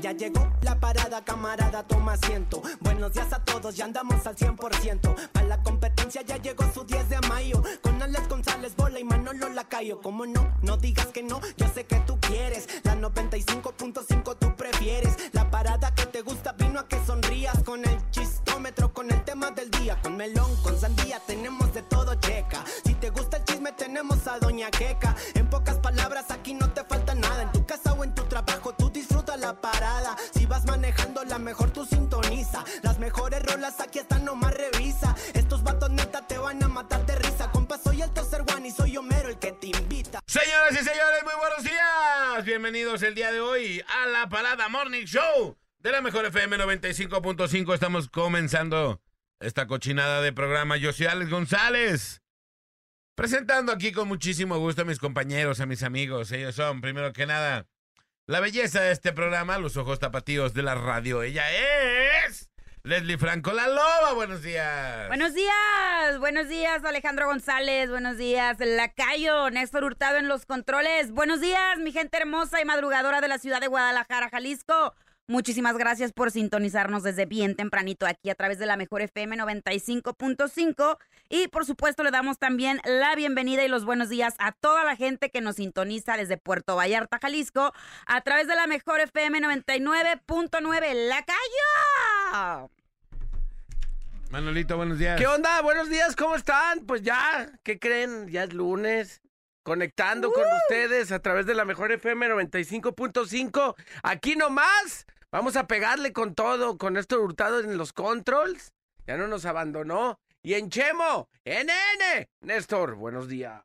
Ya llegó la parada, camarada, toma asiento. Buenos días a todos, ya andamos al 100%. Para la competencia ya llegó su 10 de mayo. Con Alex González, Bola y Manolo Lacayo. Como no, no digas que no, yo sé que tú quieres. La 95.5 tú prefieres. La parada que te gusta vino a que sonrías. Con el chistómetro, con el tema del día. Con melón, con sandía, tenemos de todo checa. Si te gusta el chisme, tenemos a Doña Queca. Parada. Si vas manejando, la mejor tú sintoniza. Las mejores rolas aquí están, nomás revisa. Estos vatos neta te van a matar de risa. Compa, soy el Tozer One y soy Homero el que te invita. Señoras y señores, muy buenos días. Bienvenidos el día de hoy a la Parada Morning Show de la Mejor FM 95.5. Estamos comenzando esta cochinada de programa. Yo soy Alex González. Presentando aquí con muchísimo gusto a mis compañeros, a mis amigos. Ellos son, primero que nada, la belleza de este programa, los ojos tapatíos de la radio. Ella es Leslie Franco, la loba. Buenos días. Buenos días, buenos días Alejandro González, buenos días Lacayo, Néstor Hurtado en los controles, buenos días mi gente hermosa y madrugadora de la ciudad de Guadalajara, Jalisco. Muchísimas gracias por sintonizarnos desde bien tempranito aquí a través de la Mejor FM 95.5 y por supuesto le damos también la bienvenida y los buenos días a toda la gente que nos sintoniza desde Puerto Vallarta, Jalisco a través de la Mejor FM 99.9 La Cayo. Manolito, buenos días. ¿Qué onda? Buenos días, ¿cómo están? Pues ya, ¿qué creen? Ya es lunes. Conectando con ustedes a través de la mejor FM 95.5. Aquí nomás. Vamos a pegarle con todo, con esto hurtado en los controls. Ya no nos abandonó. Y en Chemo, en N. Néstor, buenos días.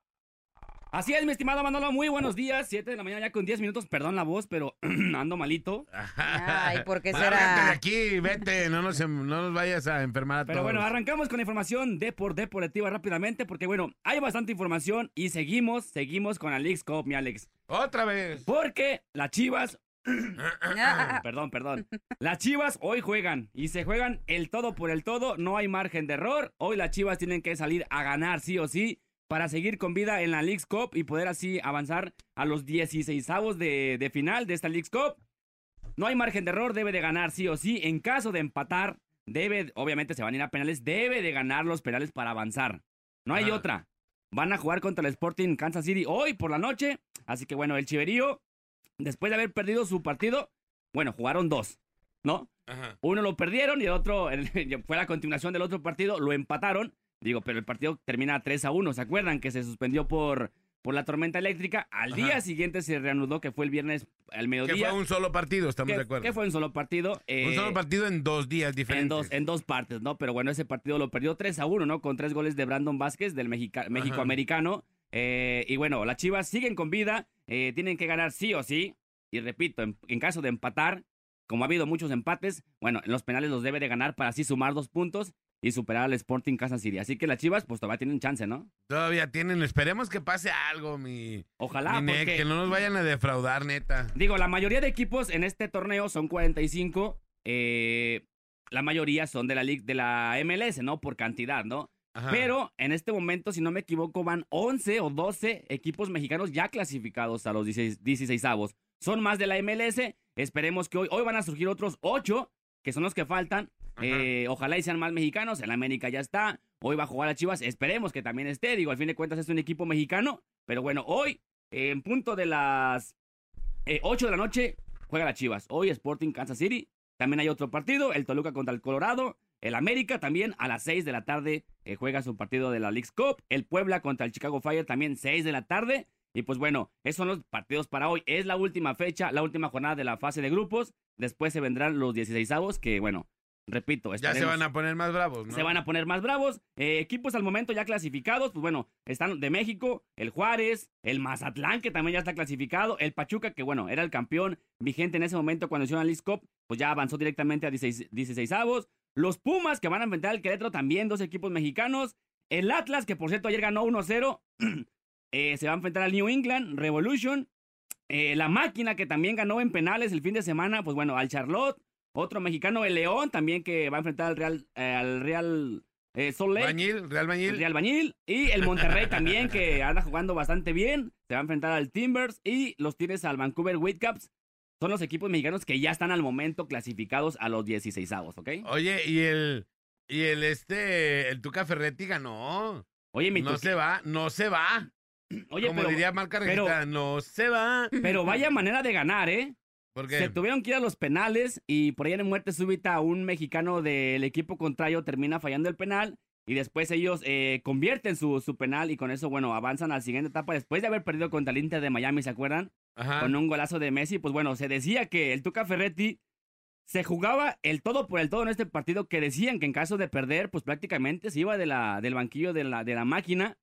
Así es, mi estimado Manolo, muy buenos días. Siete de la mañana ya con 10 minutos, perdón la voz, pero ando malito. Ay, ¿por qué será? de aquí, vete, no nos, em- no nos vayas a enfermar a Pero todos. bueno, arrancamos con la información de por deportiva rápidamente, porque bueno, hay bastante información y seguimos, seguimos con Alex Cop, mi Alex. Otra vez. Porque las Chivas, Ah, perdón, perdón, las Chivas hoy juegan y se juegan el todo por el todo, no hay margen de error. Hoy las Chivas tienen que salir a ganar sí o sí para seguir con vida en la League's Cup y poder así avanzar a los 16 de, de final de esta League's Cup. No hay margen de error, debe de ganar sí o sí. En caso de empatar, debe, obviamente se van a ir a penales, debe de ganar los penales para avanzar. No hay otra. Van a jugar contra el Sporting Kansas City hoy por la noche. Así que bueno, el Chiverío, después de haber perdido su partido, bueno, jugaron dos, ¿no? Ajá. Uno lo perdieron y el otro el- fue la continuación del otro partido, lo empataron. Digo, pero el partido termina 3 a 1. ¿Se acuerdan que se suspendió por, por la tormenta eléctrica? Al Ajá. día siguiente se reanudó, que fue el viernes al Que mediodía. fue un solo partido, estamos que, de acuerdo. que fue un solo partido. Un eh, solo partido en dos días diferentes. en dos, en dos partes, ¿no? Pero bueno, ese partido lo perdió 3 a 1, ¿no? Con tres goles de Brandon Vázquez, del México-americano. Eh, y bueno, las Chivas siguen con vida, eh, tienen que ganar sí o sí. Y repito, en, en caso de empatar, como ha habido muchos empates, bueno, en los penales los debe de ganar para así sumar dos puntos y superar al Sporting Kansas City. Así que las Chivas, pues todavía tienen chance, ¿no? Todavía tienen, esperemos que pase algo, mi, Ojalá, mi Nec, que no nos vayan a defraudar, neta. Digo, la mayoría de equipos en este torneo son 45. eh, la mayoría son de la, lig- de la MLS, ¿no? Por cantidad, ¿no? Ajá. Pero en este momento, si no me equivoco, van 11 o 12 equipos mexicanos ya clasificados a los 16, 16 avos. Son más de la MLS. Esperemos que hoy, hoy van a surgir otros 8, que son los que faltan. Eh, ojalá y sean más mexicanos. En América ya está. Hoy va a jugar a Chivas. Esperemos que también esté. Digo, al fin de cuentas es un equipo mexicano. Pero bueno, hoy, en punto de las eh, 8 de la noche, juega la Chivas. Hoy Sporting Kansas City. También hay otro partido, el Toluca contra el Colorado. El América también a las 6 de la tarde eh, juega su partido de la League's Cup. El Puebla contra el Chicago Fire también 6 de la tarde. Y pues bueno, esos son los partidos para hoy. Es la última fecha, la última jornada de la fase de grupos. Después se vendrán los 16 avos que bueno, repito, ya se van a poner más bravos, ¿no? se van a poner más bravos. Eh, equipos al momento ya clasificados, pues bueno, están de México, el Juárez, el Mazatlán, que también ya está clasificado, el Pachuca, que bueno, era el campeón vigente en ese momento cuando hicieron la Leagues Cup, pues ya avanzó directamente a 16, 16 avos. Los Pumas, que van a enfrentar al Querétaro, también dos equipos mexicanos. El Atlas, que por cierto ayer ganó 1-0, eh, se va a enfrentar al New England Revolution. Eh, la máquina, que también ganó en penales el fin de semana, pues bueno, al Charlotte. Otro mexicano, el León, también que va a enfrentar al Real, eh, al Real eh, Lake. Bañil, Real Bañil. El Real Bañil y el Monterrey también, que anda jugando bastante bien. Se va a enfrentar al Timbers y los tienes al Vancouver Whitecaps. son los equipos mexicanos que ya están al momento clasificados a los 16 avos, ¿ok? Oye, y el, y el este, el Tuca Ferretti ganó. Oye, mi No se va, no se va. Oye, Como pero, diría Marca Regita, no se va. pero vaya manera de ganar, ¿eh? Se tuvieron que ir a los penales y por ahí en muerte súbita un mexicano del equipo contrario termina fallando el penal y después ellos eh, convierten su, su penal y con eso, bueno, avanzan a la siguiente etapa después de haber perdido contra el Inter de Miami, ¿se acuerdan? Ajá. Con un golazo de Messi, pues bueno, se decía que el Tuca Ferretti se jugaba el todo por el todo en este partido que decían que en caso de perder, pues prácticamente se iba de la, del banquillo de la, de la máquina.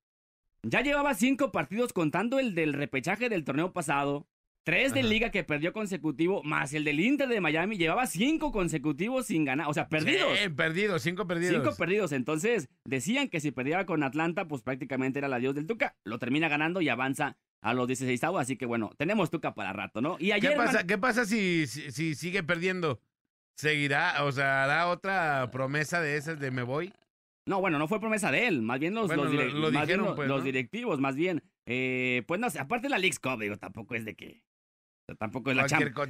Ya llevaba cinco partidos contando el del repechaje del torneo pasado. Tres de Ajá. liga que perdió consecutivo, más el del Inter de Miami. Llevaba cinco consecutivos sin ganar. O sea, perdidos. Sí, perdidos, cinco perdidos. Cinco perdidos. Entonces, decían que si perdía con Atlanta, pues prácticamente era la dios del Tuca. Lo termina ganando y avanza a los 16 Así que bueno, tenemos Tuca para rato, ¿no? Y ayer. ¿Qué pasa, man- ¿Qué pasa si, si, si sigue perdiendo? ¿Seguirá? O sea, ¿hará otra promesa de esas de me voy? No, bueno, no fue promesa de él. Más bien los, Bueno, los, lo- direc- lo más bien dijeron, lo- pues, los ¿no? directivos, más bien. Eh, pues no sé, aparte la League's Cup, digo, tampoco es de que. Tampoco es la. Tampoco,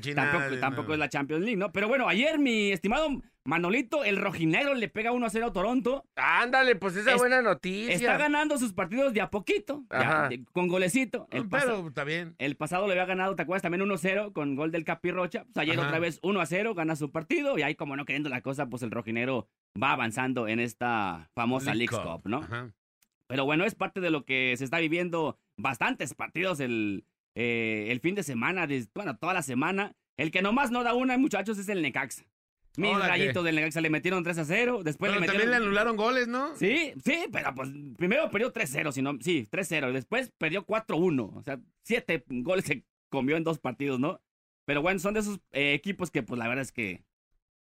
tampoco no. es la Champions League, ¿no? Pero bueno, ayer mi estimado Manolito, el rojinegro, le pega 1 a 0 a Toronto. Ándale, pues esa Es- buena noticia. Está ganando sus partidos de a poquito, ya, Ajá. de- con golecito. El, Pero está bien. el pasado le había ganado, ¿te acuerdas? También 1-0 con gol del Capirrocha. Pues ayer Ajá. otra vez 1-0, gana su partido. Y ahí, como no queriendo la cosa, pues el rojinero va avanzando en esta famosa League Cup, Cup, ¿no? Ajá. Pero bueno, es parte de lo que se está viviendo. Bastantes partidos el, eh, el fin de semana, des- bueno, toda la semana. El que nomás no da una, muchachos, es el Necaxa. Mis ¿qué? rayitos del Necaxa le metieron 3 a 0. Después Pero le también metieron. le anularon goles, ¿no? Sí, sí, pero pues primero perdió 3-0, si no- sí, 3-0. y Después perdió 4-1. O sea, siete goles se comió en dos partidos, ¿no? Pero bueno, son de esos eh, equipos que pues la verdad es que...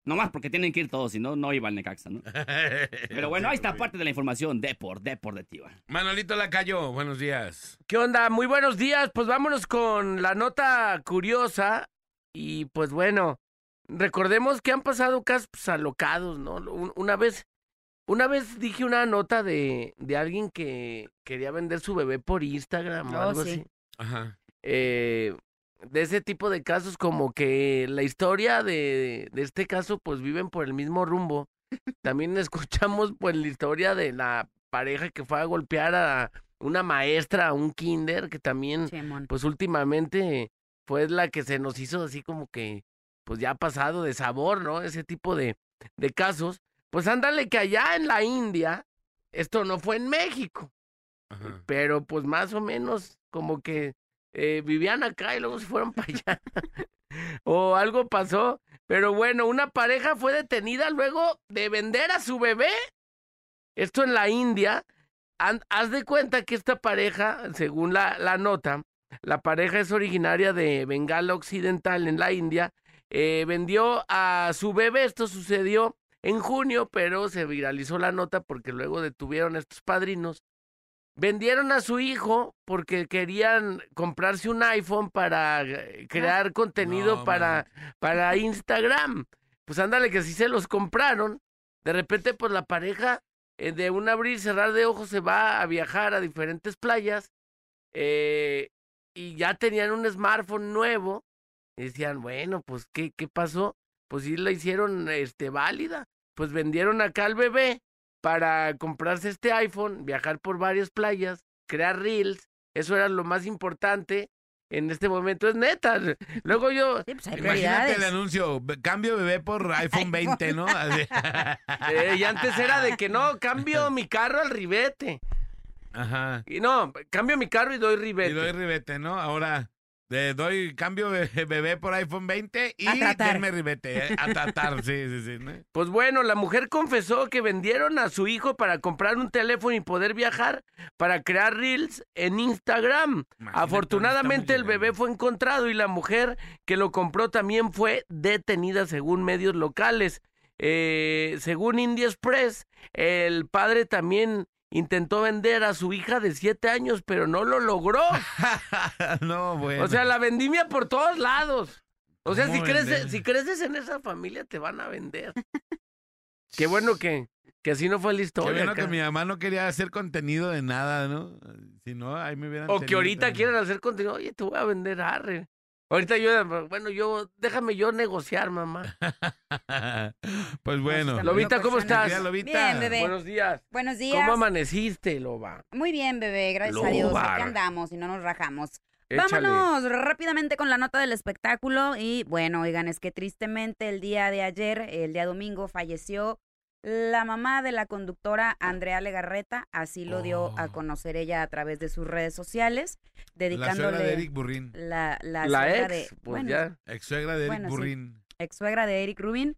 Nomás porque tienen que ir todos, si no, no iba al Necaxa, ¿no? Pero bueno, ahí está parte de la información Depor, Deportiva. Manolito Lacayo, buenos días. ¿Qué onda? Muy buenos días. Pues vámonos con la nota curiosa. Y pues bueno, recordemos que han pasado casos pues, alocados, ¿no? Un- Una vez, una vez dije una nota de, de alguien que quería vender su bebé por Instagram o Oh, algo sí. así. Ajá. Eh, de ese tipo de casos, como que la historia de, de este caso, pues viven por el mismo rumbo. También escuchamos pues la historia de la pareja que fue a golpear a una maestra, a un kinder, que también pues últimamente fue la que se nos hizo así como que pues ya ha pasado de sabor, ¿no? Ese tipo de, de casos. Pues ándale que allá en la India, esto no fue en México, Ajá. pero pues más o menos como que eh, vivían acá y luego se fueron para allá. o algo pasó. Pero bueno, una pareja fue detenida luego de vender a su bebé. Esto en la India. Haz de cuenta que esta pareja, según la, la nota, la pareja es originaria de Bengala Occidental en la India. eh, vendió a su bebé. Esto sucedió en junio, pero se viralizó la nota porque luego detuvieron a estos padrinos. Vendieron a su hijo porque querían comprarse un iPhone para eh, crear contenido No, para, para Instagram. Pues ándale que sí se los compraron. De repente, pues la pareja eh, de un abrir y cerrar de ojos se va a viajar a diferentes playas eh, y ya tenían un smartphone nuevo. Y decían, bueno, pues ¿qué, qué pasó? Pues sí la hicieron este, válida. Pues vendieron acá al bebé para comprarse este iPhone, viajar por varias playas, crear reels. Eso era lo más importante en este momento. Es neta. Luego yo, Sí, pues Imagínate el anuncio, cambio bebé por iPhone 20, ¿no? Eh, y antes era de que no, cambio mi carro al ribete. Ajá. Y no, cambio mi carro y doy ribete. Y doy ribete, ¿no? Ahora le doy cambio be- bebé por iPhone 20 y A tratar. denme ribete, ¿eh? A tratar, sí, sí, sí. ¿no? Pues bueno, la mujer confesó que vendieron a su hijo para comprar un teléfono y poder viajar para crear reels en Instagram. Imagínate Afortunadamente el bebé fue encontrado y la mujer que lo compró también fue detenida según medios locales. Eh, según India Express, el padre también intentó vender a su hija de 7 años, pero no lo logró. no, bueno. O sea, la vendimia por todos lados. O sea, ¿Cómo si creces, si creces en esa familia, te van a vender. Qué bueno que, que así no fue la Qué historia. bueno acá. que mi mamá no quería hacer contenido de nada, ¿no? Si no, ahí me hubieran O que ahorita también. quieren hacer contenido. Oye, te voy a vender arre. Ahorita yo, bueno, yo, déjame yo negociar, mamá. pues bueno. Nos Lobita, ¿cómo estás? Lobita. Bien, bebé. Buenos días. Buenos días. ¿Cómo amaneciste, Loba? Muy bien, bebé, gracias a Dios. Aquí andamos y no nos rajamos. Échale. Vámonos rápidamente con la nota del espectáculo. Y bueno, oigan, es que tristemente el día de ayer, el día domingo, falleció la mamá de la conductora Andrea Legarreta. Así lo dio a Oh. conocer ella a través de sus redes sociales, La suegra dedicándole de Eric Burrín. la, la La suegra ex, de, pues bueno, ya. Ex suegra de Eric Bueno, sí. Burrín. ex suegra de Eric Rubin.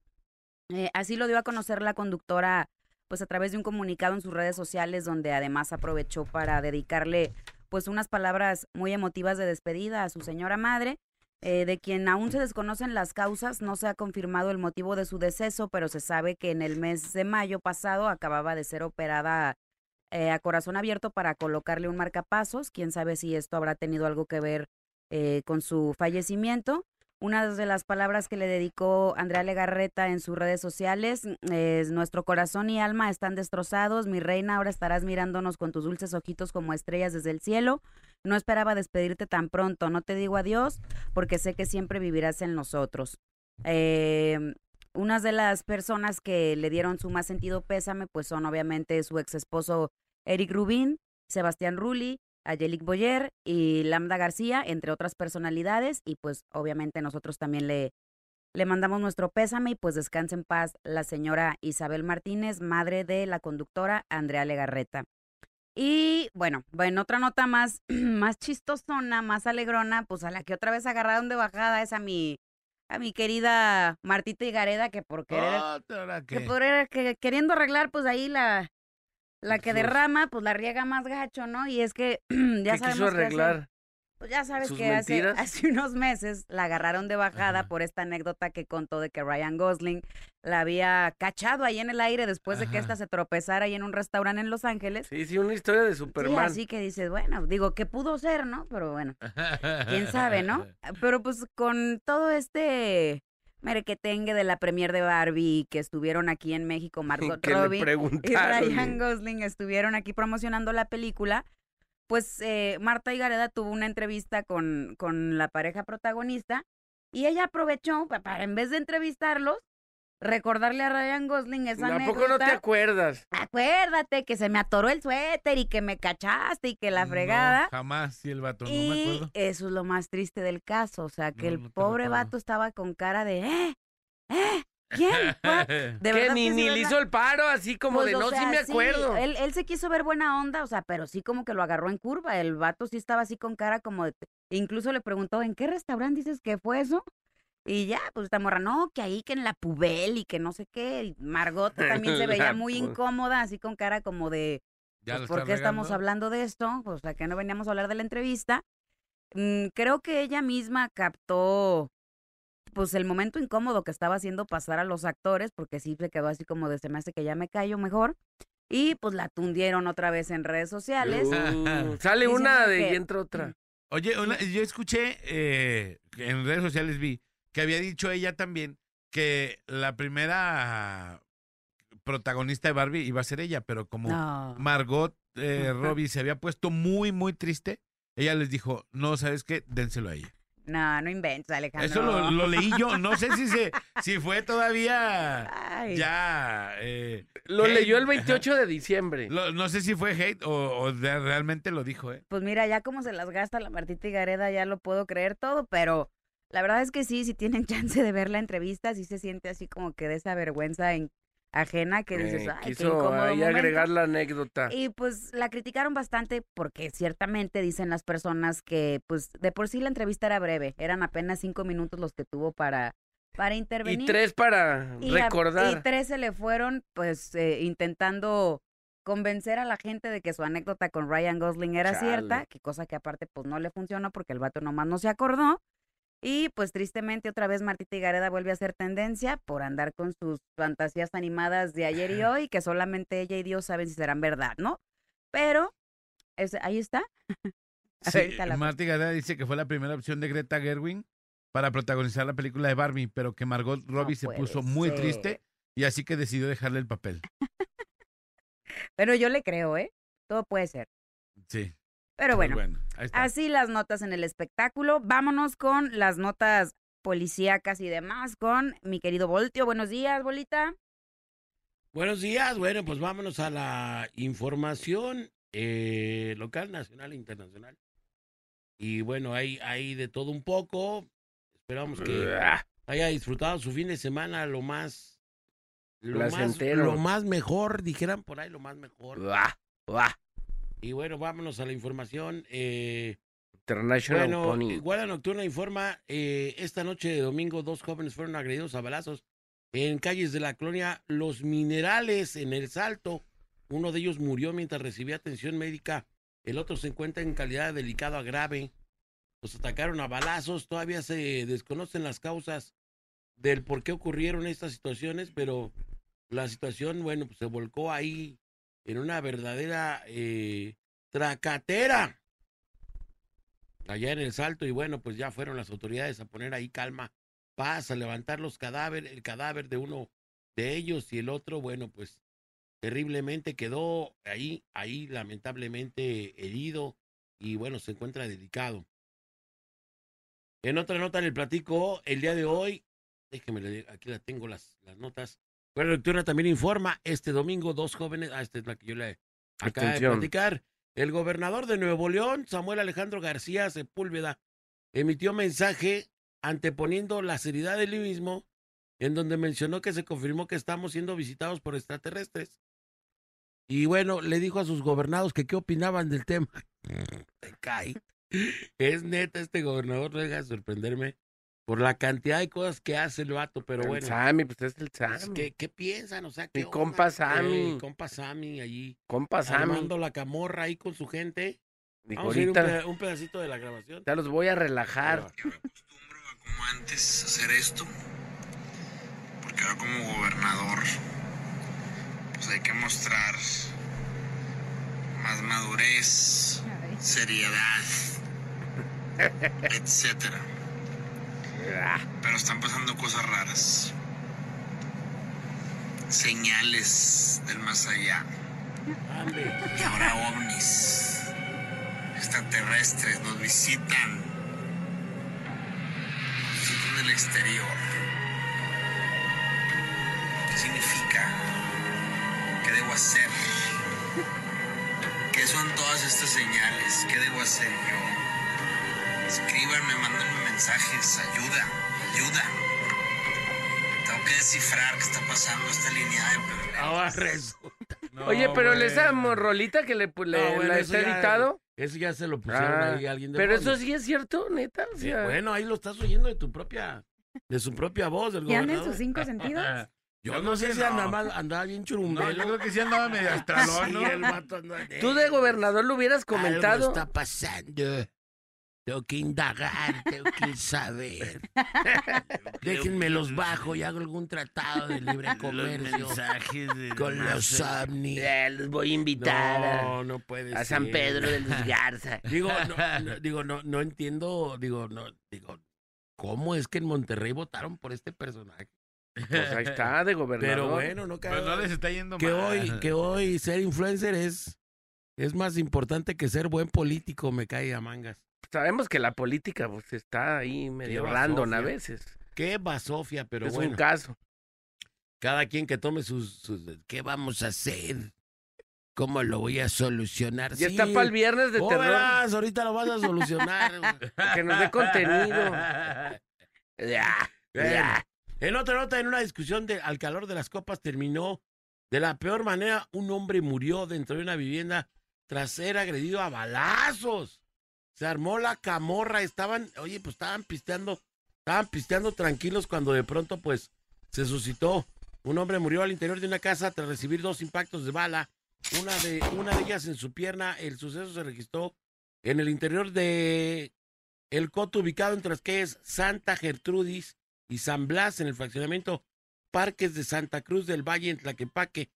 Eh, así lo dio a conocer la conductora, pues a través de un comunicado en sus redes sociales, donde además aprovechó para dedicarle, pues unas palabras muy emotivas de despedida a su señora madre, eh, de quien aún se desconocen las causas, no se ha confirmado el motivo de su deceso, pero se sabe que en el mes de mayo pasado acababa de ser operada eh, a corazón abierto para colocarle un marcapasos. Quién sabe si esto habrá tenido algo que ver eh, con su fallecimiento. Una de las palabras que le dedicó Andrea Legarreta en sus redes sociales es nuestro corazón y alma están destrozados, mi reina, ahora estarás mirándonos con tus dulces ojitos como estrellas desde el cielo. No esperaba despedirte tan pronto, no te digo adiós porque sé que siempre vivirás en nosotros. Eh, unas de las personas que le dieron su más sentido pésame pues son obviamente su ex esposo Eric Rubin, Sebastián Rulli, Ayelik Boyer y Lambda García, entre otras personalidades, y pues obviamente nosotros también le, le mandamos nuestro pésame y pues descanse en paz la señora Isabel Martínez, madre de la conductora Andrea Legarreta. Y bueno, bueno, otra nota más, más chistosona, más alegrona, pues a la que otra vez agarraron de bajada es a mi, a mi querida Martita Higareda, que por querer ¿Otra que por que queriendo arreglar pues ahí la la que derrama pues la riega más gacho no y es que ya ¿Qué sabemos quiso que hace- arreglar? pues ya sabes que hace, hace unos meses la agarraron de bajada Ajá. por esta anécdota que contó de que Ryan Gosling la había cachado ahí en el aire después de que ésta se tropezara ahí en un restaurante en Los Ángeles Sí, sí, una historia de sí Superman. así que dices bueno digo que pudo ser no pero bueno quién sabe, ¿no? Pero pues con todo este merequetengue de la premier de Barbie que estuvieron aquí en México, Margot que Robbie y. Ryan Gosling estuvieron aquí promocionando la película, pues eh, Marta Higareda tuvo una entrevista con, con la pareja protagonista y ella aprovechó pa- para, en vez de entrevistarlos, recordarle a Ryan Gosling esa ¿A anécdota. poco no te acuerdas? Acuérdate que se me atoró el suéter y que me cachaste y que la fregada. No, jamás, sí, el vato, no me Y acuerdo. eso es lo más triste del caso, o sea, que No, el no pobre vato estaba con cara de, ¿eh? ¿Eh? ¿Quién? ¿Cuál?". De que ni, que sí, ni le hizo el paro, así como Pues, de no, sí sea, me acuerdo. él, él se quiso ver buena onda, o sea, pero sí como que lo agarró en curva. El vato sí estaba así con cara como de... Incluso le preguntó, ¿en qué restaurante dices que fue eso? Y ya, pues esta morra, no, que ahí, que en la Pubel y que no sé qué. Y Margot también se veía La muy incómoda, así con cara como de... Ya pues, ¿por qué estamos hablando de esto? Pues, sea, que no veníamos a hablar de la entrevista. Mm, creo que ella misma captó, pues, el momento incómodo que estaba haciendo pasar a los actores, porque sí se quedó así como de se me hace que ya me callo mejor. Y pues la tundieron otra vez en redes sociales. Uh, sale una de que- y entra otra. Oye, una- yo escuché, eh, en redes sociales vi, que había dicho ella también que la primera protagonista de Barbie iba a ser ella, pero como No. Margot eh, Robbie se había puesto muy, muy triste, ella les dijo, no, ¿sabes qué? Dénselo a ella. No, no inventes, Alejandro. Eso lo, lo leí yo, no sé si, se, si fue todavía Ay. ya... eh, Lo hate. leyó el 28 de diciembre. lo- no sé si fue hate o, o de- realmente lo dijo, ¿eh? Pues mira, ya como se las gasta la Martita Gareda, ya lo puedo creer todo, pero la verdad es que sí, si tienen chance de ver la entrevista, sí se siente así como que de esa vergüenza en- ajena que dices, Eh, ay, qué quiso incómodo ahí momento". agregar la anécdota. Y pues la criticaron bastante porque ciertamente dicen las personas que pues de por sí la entrevista era breve, eran apenas cinco minutos los que tuvo para, para intervenir. Y tres para Y a- recordar. Y tres se le fueron, pues, eh, intentando convencer a la gente de que su anécdota con Ryan Gosling era Chale. cierta, que cosa que aparte, pues, no le funcionó porque el vato nomás no se acordó. Y, pues, tristemente, otra vez Martita Higareda vuelve a ser tendencia por andar con sus fantasías animadas de ayer y hoy, que solamente ella y Dios saben si serán verdad, ¿no? Pero, ese- ahí está. Sí, Marty Gareda dice que fue la primera opción de Greta Gerwig para protagonizar la película de Barbie, pero que Margot Robbie se puso muy ser. triste y así que decidió dejarle el papel. Pero yo le creo, ¿eh? Todo puede ser. Sí. Pero bueno, ahí está. así las notas en el espectáculo. Vámonos con las notas policíacas y demás con mi querido Voltio. Buenos días, Bolita. Buenos días, bueno, pues vámonos a la información eh, local, nacional e internacional. Y bueno, hay, hay de todo un poco. Esperamos que haya disfrutado su fin de semana lo más, lo más, Placentero. lo más mejor, dijeran por ahí, lo más mejor. Uah, uah. Y bueno, vámonos a la información. Eh, International bueno, Pony. Guardia Nocturna informa, eh, esta noche de domingo dos jóvenes fueron agredidos a balazos en calles de la colonia Los Minerales, en El Salto. Uno de ellos murió mientras recibía atención médica, el otro se encuentra en calidad de delicado a grave. Los atacaron a balazos, todavía se desconocen las causas del por qué ocurrieron estas situaciones, pero la situación, bueno, pues se volcó ahí en una verdadera eh, tracatera allá en el Salto y bueno, pues ya fueron las autoridades a poner ahí calma, paz, a levantar los cadáveres, el cadáver de uno de ellos y el otro, bueno, pues terriblemente quedó ahí, ahí lamentablemente herido y bueno, se encuentra delicado. En otra nota le platico, el día de hoy, déjeme, aquí la tengo las, las notas. Bueno, la lectura también informa, este domingo dos jóvenes, ah, esta es la que yo le acabo de platicar. El gobernador de Nuevo León, Samuel Alejandro García Sepúlveda, emitió mensaje anteponiendo la seriedad del mismo, en donde mencionó que se confirmó que estamos siendo visitados por extraterrestres. Y bueno, le dijo a sus gobernados que qué opinaban del tema. Se cae. Es neta, este gobernador no deja de sorprenderme por la cantidad de cosas que hace el vato, pero el bueno. Sammy, pues es el pues, Sammy. ¿Qué, qué piensan? O sea, ¿qué Mi onda? compa Sammy. Eh, compa Sammy allí. Compa Sammy. Armando la camorra ahí con su gente. Dijo, Vamos a ir un, ahorita un pedacito de la grabación. ya los voy a relajar. acostumbro a como antes hacer esto, porque ahora como gobernador, pues hay que mostrar más madurez, seriedad, etcétera. Pero están pasando cosas raras. Señales del más allá. Y ahora ovnis extraterrestres nos visitan. Nos visitan del exterior. ¿Qué significa? ¿Qué debo hacer? ¿Qué son todas estas señales? ¿Qué debo hacer yo? Escríbanme, mándenme mensajes. Ayuda, ayuda. Tengo que descifrar qué está pasando esta línea de problemas. Ahora resulta. No, Oye, pero esa rolita que le, le- No, bueno, la eso está editado. Eso ya se lo pusieron Ah, ahí a alguien de pero fondo. eso sí es cierto, neta. O Sí, sea, bueno, ahí lo estás oyendo de tu propia, de su propia voz, del ¿Ya anda en sus cinco sentidos? Yo Yo no sé si no. andaba, andaba bien No, churumbelo. yo creo que sí andaba medio astralón, Sí, ¿no? el vato andaba- Tú de gobernador lo hubieras Algo comentado. está pasando. Tengo que indagar, tengo que saber. Déjenme los bajo y hago algún tratado de libre comercio con los ovnis. Eh, los voy a invitar a- No, no puede a, San. Pedro de los Garza. Digo, no, no, digo, no, no entiendo, digo, no, digo, ¿cómo es que en Monterrey votaron por este personaje? Pues ahí está, de gobernador. Pero bueno, no Pero no cabe les está yendo que mal. hoy, que hoy ser influencer es, es más importante que ser buen político, me cae a mangas. Sabemos que la política pues, está ahí medio random a veces. Qué basofia, pero es bueno, un caso. cada quien que tome sus, sus, ¿qué vamos a hacer? ¿Cómo lo voy a solucionar? Ya está para el viernes de Oh, terror. verás, ahorita lo vas a solucionar. Que nos dé contenido. Ya, ya. En otra nota, en una discusión de, al calor de las copas, terminó de la peor manera. Un hombre murió dentro de una vivienda tras ser agredido a balazos. Se armó la camorra, estaban, oye, pues estaban pisteando, estaban pisteando tranquilos cuando de pronto, pues, se suscitó. Un hombre murió al interior de una casa tras recibir dos impactos de bala. Una de, una de ellas en su pierna. El suceso se registró en el interior de el coto ubicado entre las calles Santa Gertrudis y San Blas en el fraccionamiento Parques de Santa Cruz del Valle en Tlaquepaque.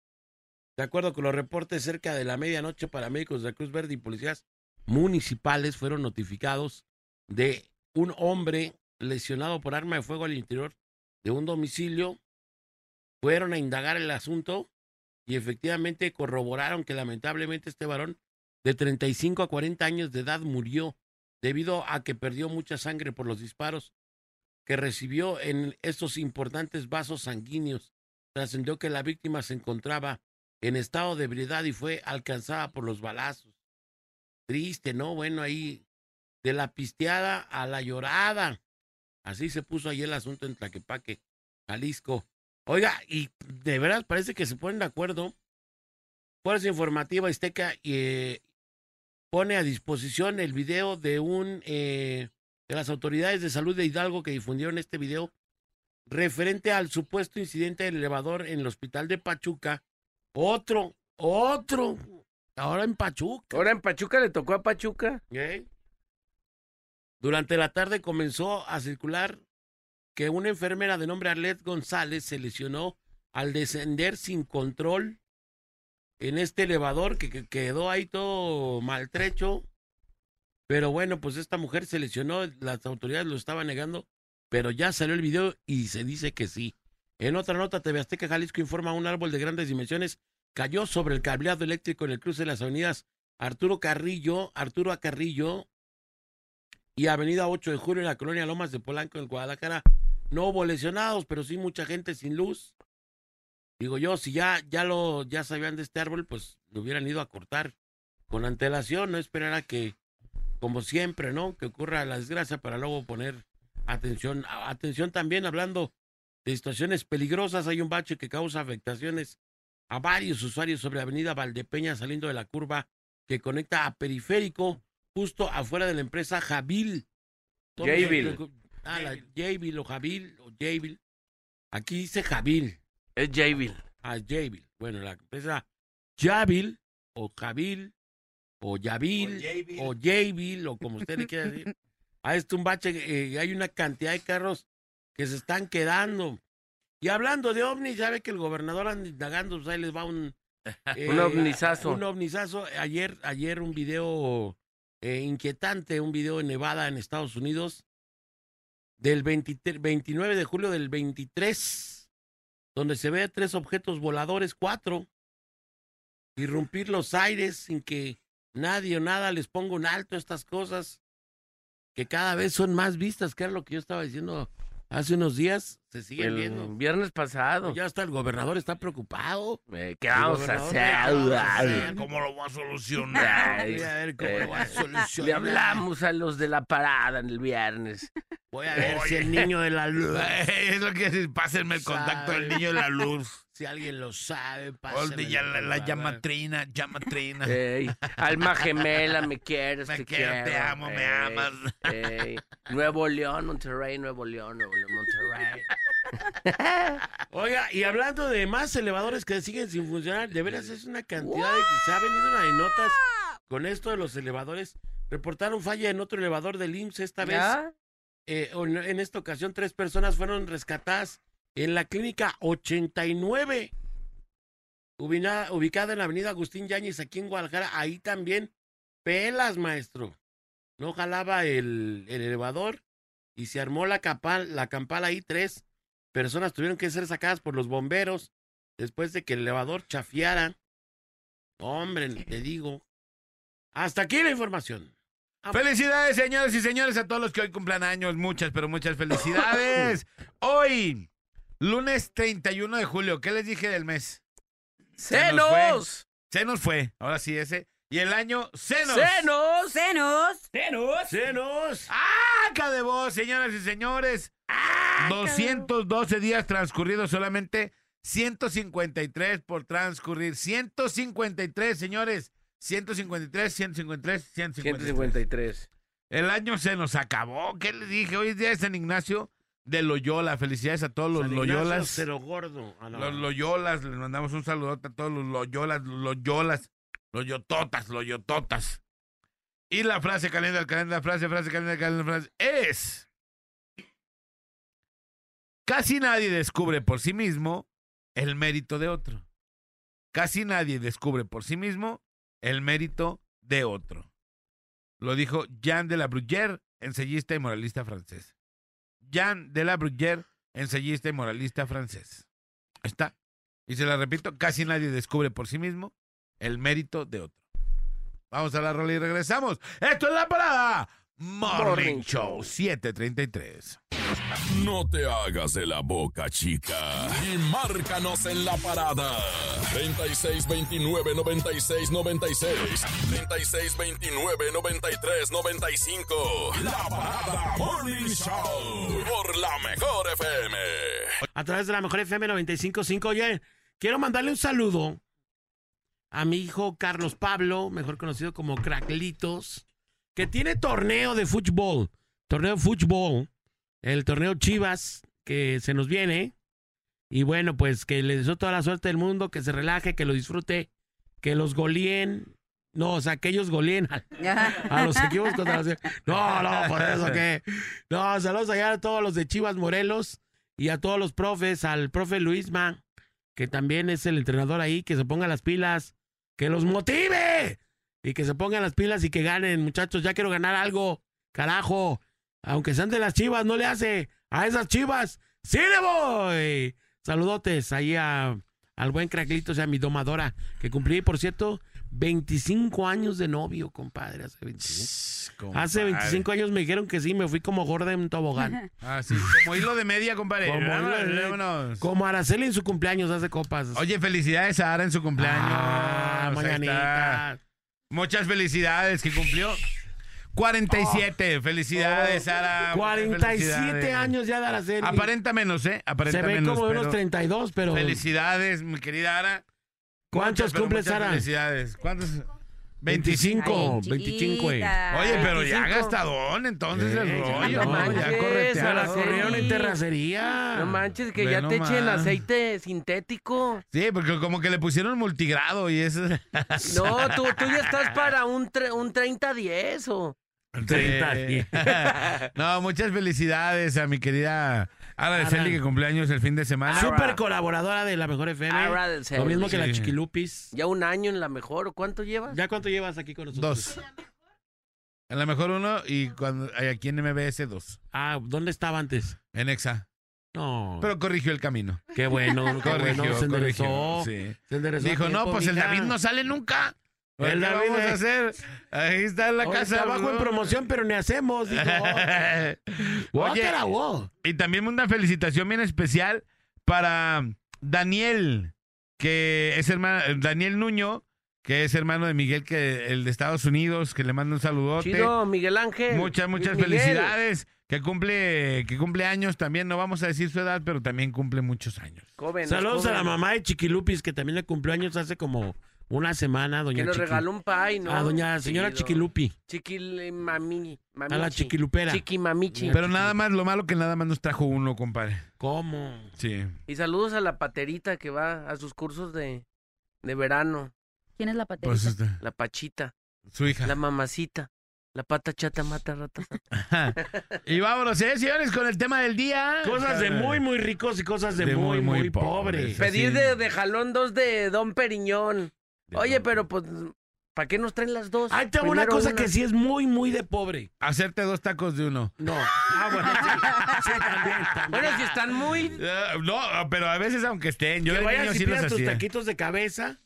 De acuerdo con los reportes, cerca de la medianoche, paramédicos de la Cruz Verde y policías municipales fueron notificados de un hombre lesionado por arma de fuego al interior de un domicilio. Fueron a indagar el asunto y efectivamente corroboraron que lamentablemente este varón de 35 a 40 años de edad, murió debido a que perdió mucha sangre por los disparos que recibió en estos importantes vasos sanguíneos. Trascendió que la víctima se encontraba en estado de ebriedad y fue alcanzada por los balazos. Triste, ¿no? Bueno, ahí de la pisteada a la llorada. Así se puso ahí el asunto en Tlaquepaque, Jalisco. Oiga, y de verdad parece que se ponen de acuerdo. Fuerza Informativa Azteca eh, pone a disposición el video de un eh, de las autoridades de salud de Hidalgo que difundieron este video referente al supuesto incidente del elevador en el hospital de Pachuca. Otro, otro, ahora en Pachuca. Ahora en Pachuca le tocó a Pachuca. ¿eh? Durante la tarde comenzó a circular que una enfermera de nombre Arlet González se lesionó al descender sin control en este elevador que, que quedó ahí todo maltrecho. Pero bueno, pues esta mujer se lesionó, las autoridades lo estaban negando, pero ya salió el video y se dice que sí. En otra nota, TV Azteca Jalisco informa un árbol de grandes dimensiones cayó sobre el cableado eléctrico en el cruce de las avenidas Arturo Carrillo, Arturo Acarrillo y Avenida 8 de Julio en la colonia Lomas de Polanco en Guadalajara. No hubo lesionados, pero sí mucha gente sin luz. Digo yo, si ya, ya lo, ya sabían de este árbol, pues lo hubieran ido a cortar con antelación, no esperar a que, como siempre, ¿no? Que ocurra la desgracia para luego poner atención. Atención también hablando de situaciones peligrosas. Hay un bache que causa afectaciones a varios usuarios sobre Avenida Valdepeña saliendo de la curva que conecta a Periférico justo afuera de la empresa Javil. los- Ah, la Javil o Javil o Javil. Aquí dice Javil. Es Javil. a Javil. Bueno, la empresa Javil o Javil o Yavil o Javil o como usted le quiera decir. A esto un bache, eh, hay una cantidad de carros que se están quedando. Y hablando de ovnis, ya ve que el gobernador anda indagando, pues ahí les va un... eh, Un ovnizazo. Un ovnizazo. Ayer, ayer un video eh, inquietante, un video en Nevada, en Estados Unidos, del 23 29 de julio del 23, donde se ve tres objetos voladores, cuatro, irrumpir los aires sin que nadie o nada les ponga un alto a estas cosas, que cada vez son más vistas, que era lo que yo estaba diciendo hace unos días, se siguen El viendo. viernes pasado. Ya hasta el gobernador está preocupado. Eh, ¿Qué vamos a gobernador, ¿qué vamos a hacer? ¿Cómo lo voy a solucionar? Voy a ver cómo eh, lo va a solucionar. Le hablamos a los de la parada en el viernes. Voy a ver si el niño de la luz, es lo que decir, pásenme el contacto del niño de la luz. Si alguien lo sabe, de ya la, la llamatrina. Ey, alma gemela, me quieres, Me te quiero, quiero. te amo, me amas. ey. Nuevo León, Monterrey, Nuevo León, Nuevo León, Monterrey. Oiga, y hablando de más elevadores que siguen sin funcionar, de veras es una cantidad de que se ha venido una de notas con esto de los elevadores. Reportaron falla en otro elevador del IMSS esta vez. ¿Ya? eh, en esta ocasión tres personas fueron rescatadas en la clínica 89, ubina- ubicada en la avenida Agustín Yáñez, aquí en Guadalajara. Ahí también, pelas, maestro. No jalaba el, el elevador y se armó la campal, la campal ahí. Tres personas tuvieron que ser sacadas por los bomberos después de que el elevador chafiara. Hombre, te digo. Hasta aquí la información. Felicidades, señores y señores, a todos los que hoy cumplan años. Muchas, pero muchas felicidades. Hoy, lunes 31 de julio. ¿Qué les dije del mes? Se nos fue. ¡Senos! Se nos fue. Ahora sí, ese. Y el año se nos. ¡Senos! ¡Senos! ¡Tenos! ¡Senos! ¡Aca de voz, señoras y señores! 212 días transcurridos solamente. 153 por transcurrir. 153, señores. 153, 153, 153. 153. El año se nos acabó. ¿Qué les dije? Hoy es día de San Ignacio de Loyola. Felicidades a todos los San Loyolas. Cero gordo. Los Loyolas. Les mandamos un saludote a todos los Loyolas, los Loyolas, Loyototas, Loyototas. Y la frase calenda, calenda, frase, frase, calenda, frase es... Casi nadie descubre por sí mismo el mérito de otro. Casi nadie descubre por sí mismo el mérito de otro. Lo dijo Jean de la Bruyère, ensayista y moralista francés. Jean de la Bruyère, ensayista y moralista francés. Ahí está. Y se la repito, casi nadie descubre por sí mismo el mérito de otro. Vamos a la rola y regresamos. Esto es la parada. Morning, Show 733. No te hagas de la boca chica y márcanos en la parada. 3629 96 96 3629 93 95 La parada Morning Show por la mejor FM. A través de la mejor FM 95.5. Oye, quiero mandarle un saludo a mi hijo Carlos Pablo, mejor conocido como Cracklitos, que tiene torneo de fútbol. Torneo de fútbol. El torneo Chivas, que se nos viene. Y bueno, pues que le deseo toda la suerte del mundo, que se relaje, que lo disfrute, que los goleen. No, o sea, que ellos goleen a, a los equipos contra los... No, no, por eso que... No, saludos allá a todos los de Chivas Morelos y a todos los profes, al profe Luisma, que también es el entrenador ahí, que se ponga las pilas, que los motive y que se pongan las pilas y que ganen, muchachos. Ya quiero ganar algo, carajo. Aunque sean de las chivas, no le hace a esas chivas. ¡Sí le voy! Saludotes ahí a, al buen Cracklito, o sea, mi domadora, que cumplí, por cierto, 25 años de novio, compadre. Hace 25, hace 25 años me dijeron que sí, me fui como gorda en un tobogán. Ah, sí, como hilo de media, compadre. Como de-. Como Araceli en su cumpleaños hace copas. Oye, felicidades a Ara en su cumpleaños. Ah, mañanita. Muchas felicidades que cumplió. 47. Felicidades, Oh, Sara. 47 Felicidades. años ya de Araceli. Aparenta menos, ¿eh? Aparenta Se ve menos. como de unos pero 32, pero... Felicidades, mi querida Ara. ¿Cuántos Muchas, cumple Sara? Felicidades. ¿Cuántos? 25. 25. 25, güey. chiquita. Oye, pero ya 25. gastadón, entonces Sí, el ya rollo. no ¿no? manches, ya corretearon. Ya la corrieron en terracería. No manches, que Ve ya te nomás. echen aceite sintético. Sí, porque como que le pusieron multigrado y eso. No, tú, tú ya estás para un, tre- un 30-10 o... 30. Sí. no, muchas felicidades a mi querida Ara. que cumpleaños el fin de semana. Súper colaboradora de la Mejor FM. Araceli. Lo mismo que la Sí. Chiquilupis. Ya un año en la mejor. ¿o ¿Cuánto llevas? ¿Ya cuánto llevas aquí con nosotros? Dos. A lo mejor uno y cuando aquí en MBS dos. Ah, ¿dónde estaba antes? En Exa. No. Pero corrigió el camino. qué bueno, qué Corrigió, bueno. Se enderezó. corrigió, sí. Se enderezó a Dijo, no, tiempo, pues el mija. David no sale nunca. El El David, vamos a hacer? Ahí está en la Oye, casa. trabajo en promoción, pero ni hacemos. Dijo. Oye, y también una felicitación bien especial para Daniel, que es hermano, Daniel Nuño, que es hermano de Miguel, que el de Estados Unidos, que le manda un saludote. Chido, Miguel Ángel. Muchas, muchas Miguel. felicidades. Que cumple, que cumple años también, no vamos a decir su edad, pero también cumple muchos años. Saludos a la mamá de Chiquilupis, que también le cumplió años hace como una semana, doña Que nos Chiqui- regaló un pay, ¿no? A doña señora. Chiquilupi. Chiquil mami, mamichi. A la chiquilupera. Chiquimamichi. Pero nada más, lo malo que nada más nos trajo uno, compadre. ¿Cómo? Sí. Y saludos a la paterita que va a sus cursos de, de verano. ¿Quién es la paterita? Pues este, La pachita, su hija. la mamacita. La pata chata mata ratas. y vámonos, ¿eh, señores, con el tema del día. Cosas de muy, muy ricos y cosas de, De muy, muy, muy, muy pobres. pobres. Pedir de, de jalón dos de Don Periñón. Oye, pero pues, ¿para qué nos traen las dos? Ahí tengo una Primero cosa que sí es muy, muy de pobre. Hacerte dos tacos de uno. No. Ah, bueno, sí. Sí, también, también. Bueno, si están muy... Eh, no, pero a veces aunque estén, yo que de vayas niño y sí los pidas tus hacía. taquitos de cabeza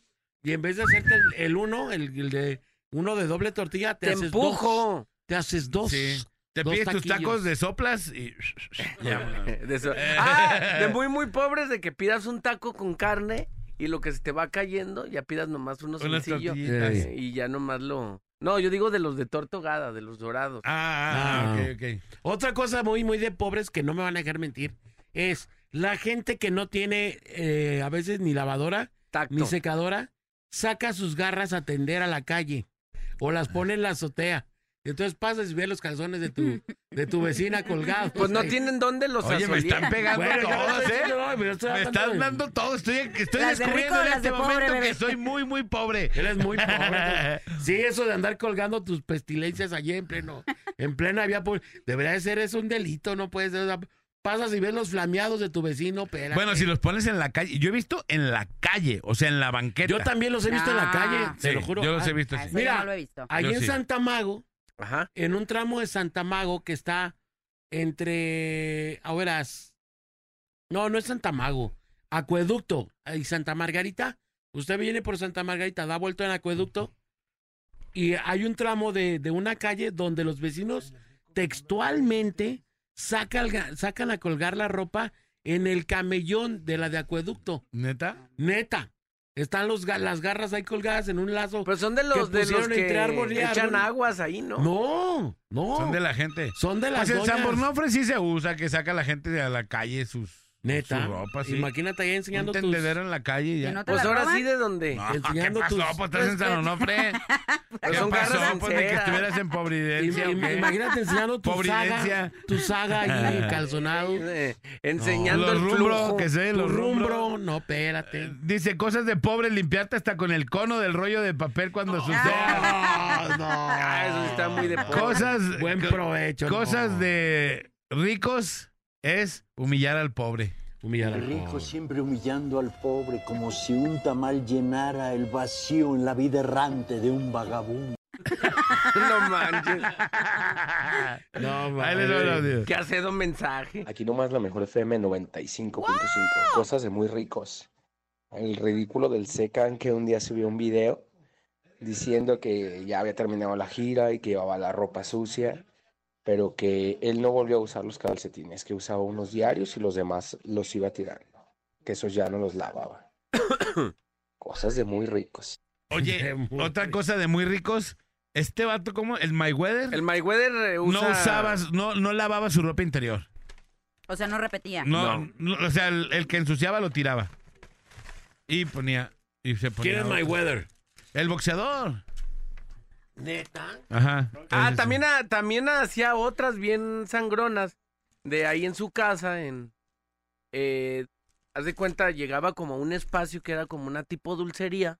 y en vez de hacerte el, el uno, el, el de uno de doble tortilla, te, Te haces empujo. dos. Te haces dos. Sí. Te Dos pides tus taquillos. tacos de soplas y... De eso- Ah, de muy, muy pobres de que pidas un taco con carne y lo que se te va cayendo, ya pidas nomás uno Unas sencillo. tortillitas. eh, y ya nomás lo... No, yo digo de los de tortogada, de los dorados. Ah, ah, Ah. ok, ok. Otra cosa muy, muy de pobres que no me van a dejar mentir es la gente que no tiene eh, a veces ni lavadora Tacto. ni secadora, saca sus garras a tender a la calle o las pone en la azotea. Y entonces pasas y ves los calzones de tu, de tu vecina colgados. Pues no tienen dónde los Oye, me asolían. están pegando Bueno, todos, ¿eh? no, Me están dando todo. Estoy, estoy de descubriendo rico, en este de pobre, momento bebé. que soy muy, muy pobre. Eres muy pobre. Sí, eso de andar colgando tus pestilencias allí en pleno, en plena vía pública. Debería de ser eso un delito, no puede ser. o sea, pasas y ves los flameados de tu vecino, pero. Bueno, si los pones en la calle. Yo he visto en la calle, o sea, en la banqueta. Yo también los he visto en la Ah. calle, te Sí, lo juro. Yo los he Ah, visto. Ah, sí. Mira, no lo he visto. Allí Yo en sí. Santa Mago, Ajá. en un tramo de Santa Mago que está entre. A verás. No, no es Santa Mago. Acueducto y Santa Margarita. Usted viene por Santa Margarita, da vuelta en Acueducto. y hay un tramo de, de una calle donde los vecinos textualmente sacan, sacan a colgar la ropa en el camellón de la de acueducto. ¿Neta? Neta. Están los, las garras ahí colgadas en un lazo. Pero son de los, de los pusieron que entre árbol y echan árbol. aguas ahí, ¿no? No, no. Son de la gente. Son de las Pues en San doñas. Bornofre sí se usa, que saca la gente de a la calle sus, Neta. su ropa, sí. Imagínate ahí Un enseñando tus... tendedero en la calle y ¿Que ya. no Pues ahora roban? sí, ¿de dónde? No, ¿Qué enseñando pasó? tus- Pues estás en San Onofre. Pues ¿Qué son pasó? Pues de que estuvieras en Providencia. Im- ¿o qué? Imagínate enseñando tu saga, tu saga ahí calzonado. Eh, enseñando los el rumbro, flujo. que sé, Tu los rumbro. rumbro, no, espérate. Dice cosas de pobre limpiarte hasta con el cono del rollo de papel cuando sucede. No, no. Ah, eso sí está muy de pobre. Cosas, Buen provecho. cosas no. de ricos es humillar al pobre. Humillar al El rico pobre. siempre humillando al pobre como si un tamal llenara el vacío en la vida errante de un vagabundo. No manches. No, audio. ¿Qué hace don mensaje? Aquí nomás la mejor FM 95.5. Cosas de muy ricos. El ridículo del Secan que un día subió un video diciendo que ya había terminado la gira y que llevaba la ropa sucia, pero que él no volvió a usar los calcetines, que usaba unos diarios y los demás los iba tirando, que esos ya no los lavaba. Cosas de muy ricos. Oye, Muy otra rico. cosa de muy ricos. Este vato, como el Mayweather, El Mayweather eh, usa... no usaba, no, no lavaba su ropa interior. O sea, no repetía. No, No. no, o sea, el, el que ensuciaba lo tiraba. Y ponía. Y se ponía ¿Quién es. Mayweather? El boxeador. Neta. Ajá. Ah, también, sí. también hacía otras bien sangronas de ahí en su casa, en... Eh, haz de cuenta, llegaba como a un espacio que era como una tipo dulcería,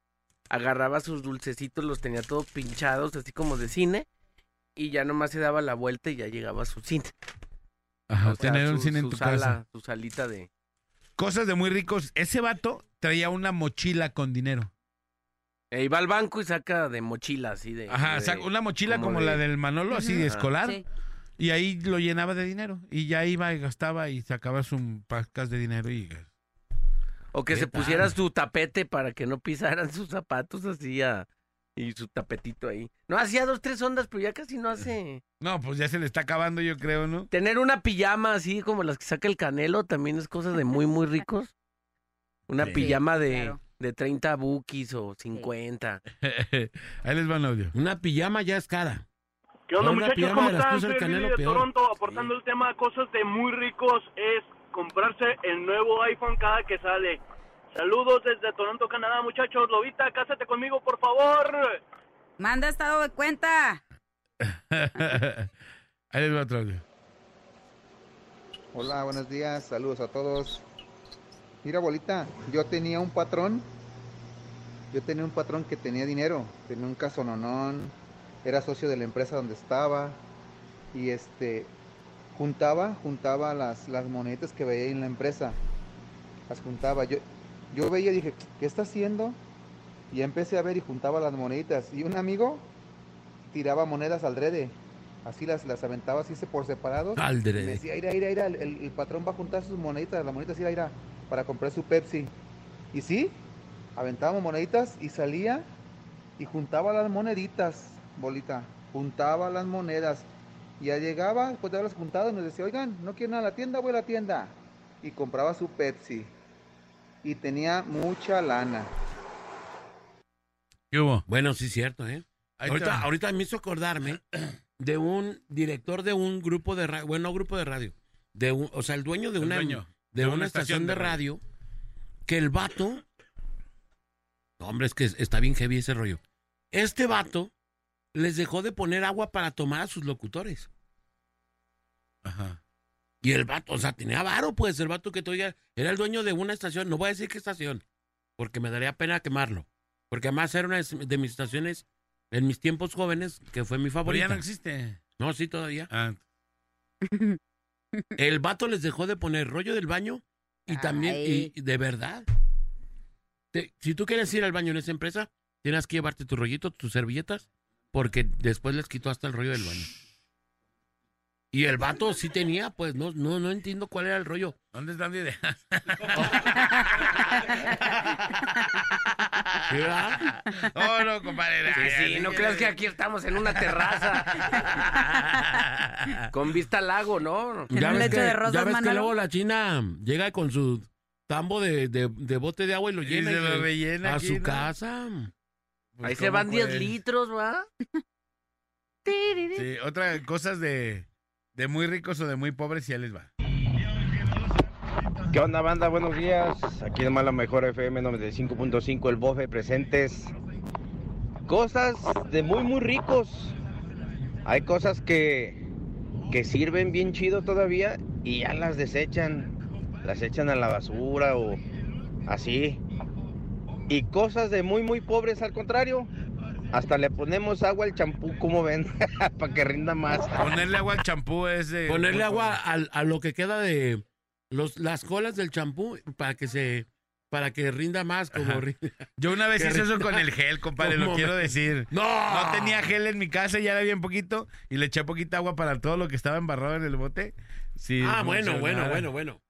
agarraba sus dulcecitos, los tenía todos pinchados, así como de cine, y ya nomás se daba la vuelta y ya llegaba a su cine. Ajá, O sea, tener un su- cine en tu sala, casa. Su salita de... Cosas de muy ricos. Ese vato traía una mochila con dinero. Eh, iba al banco y saca de mochila, así de... Ajá, de- saca una mochila como, como de- la del Manolo, así de escolar. Sí. Y ahí lo llenaba de dinero. Y ya iba y gastaba y sacaba sus pacas de dinero y... O que ¿Qué se tal? pusiera su tapete para que no pisaran sus zapatos así a- y su tapetito ahí. No, hacía dos, tres ondas, pero ya casi no hace... No, pues ya se le está acabando, yo creo, ¿no? Tener una pijama así como las que saca el canelo también es cosa de muy, muy ricos. Una Sí. pijama de, claro. De 30 bookies o 50. ahí les va un audio. Una pijama ya es cara. ¿Qué onda, Una muchachos? pijama ¿Cómo de las están? cosas del Soy Canelo, de peor. Toronto, aportando el tema cosas de muy ricos es comprarse el nuevo iPhone cada que sale. Saludos desde Toronto, Canadá, muchachos. Lobita, cásate conmigo, por favor. Manda estado de cuenta. ahí les va otro audio. Hola, buenos días, saludos a todos. Mira, bolita, yo tenía un patrón, yo tenía un patrón que tenía dinero, tenía un casononón, era socio de la empresa donde estaba y este juntaba, juntaba las, las monedas que veía en la empresa, las juntaba. Yo, yo veía y dije, ¿qué está haciendo? Y empecé a ver y juntaba las moneditas. Y un amigo tiraba monedas al drede, así las, las aventaba así por separados. Al Y me drede. decía, ira, ira, ira, el, el- el patrón va a juntar sus moneditas, las moneditas, ira, ira, para comprar su Pepsi. Y sí, aventábamos moneditas y salía y juntaba las moneditas, bolita, juntaba las monedas. Y ya llegaba, después de haberlas juntado, y nos decía, oigan, ¿no quieren a la tienda? Voy a la tienda. Y compraba su Pepsi. Y tenía mucha lana. ¿Qué hubo? Bueno, sí cierto, ¿eh? Ahorita, ahorita me hizo acordarme de un director de un grupo de radio, bueno, no grupo de radio, de un, o sea, el dueño de El una, dueño de, una, estación, de radio, que el vato, no, hombre, es que está bien heavy ese rollo. Este vato les dejó de poner agua para tomar a sus locutores. Ajá. Y el vato, o sea, tenía varo, pues, el vato que todavía era el dueño de una estación, no voy a decir qué estación, porque me daría pena quemarlo. Porque además era una de mis estaciones en mis tiempos jóvenes, que fue mi Pero ya favorita. no existe. No, sí, todavía. Ah, El vato les dejó de poner rollo del baño y también, y, y de verdad. Te- si tú quieres ir al baño en esa empresa, tienes que llevarte tu rollito, tus servilletas, porque después les quitó hasta el rollo del baño. Y el vato sí tenía, pues no, no, no entiendo cuál era el rollo. ¿Dónde están de Oh, no, compadre. Sí, no creas que aquí estamos en una terraza con vista al lago, ¿no? En un ves lecho que, de rosas, ya ves que luego la China llega con su tambo de, de- de bote de agua y lo Y llena se y lo se- rellena a aquí, su ¿no? casa. Pues, Ahí se ¿cómo van 10 puedes? litros, ¿va? Sí, otra cosas de, de muy ricos o de muy pobres, ya les va. ¿Qué onda, banda? Buenos días. Aquí nomás la mejor FM 95.5, el bofe presentes. Cosas de muy, muy ricos. Hay cosas que, que sirven bien chido todavía y ya las desechan. Las echan a la basura o así. Y cosas de muy, muy pobres al contrario. Hasta le ponemos agua al champú, como ven, para que rinda más. Ponerle agua al champú es de... Ponerle agua al- a, lo que queda de los, las colas del champú para que se para que rinda más como rinde. Yo una vez hice eso con el gel, compadre, lo ¿Cómo quiero decir. ¡No! No tenía gel en mi casa, ya era bien poquito, y le eché poquita agua para todo lo que estaba embarrado en el bote. Sí, Ah, bueno, bueno, bueno, bueno.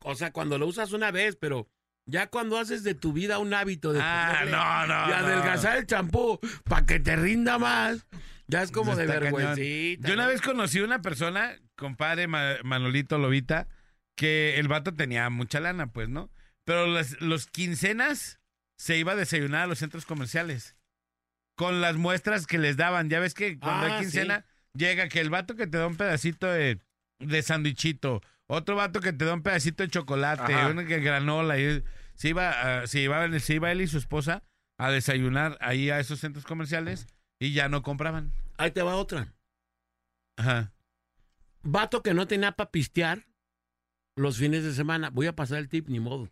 O sea, cuando lo usas una vez, pero ya cuando haces de tu vida un hábito de Ah, no, no, y adelgazar el champú para que te rinda más, ya es como de cañón. vergüencita. Yo una vez conocí una persona, compadre Ma- Manolito Lobita, que el vato tenía mucha lana, pues, ¿no? Pero las, los quincenas se iba a desayunar a los centros comerciales. Con las muestras que les daban. Ya ves que cuando Ah, hay quincena, llega que el vato que te da un pedacito de, de sandwichito, otro vato que te da un pedacito de chocolate, Ajá. uno que granola. Y se iba, a- se, iba, se iba él y su esposa a desayunar ahí a esos centros comerciales y ya no compraban. Ahí te va otra. Ajá. Vato que no tenía para pistear los fines de semana. Voy a pasar el tip, ni modo.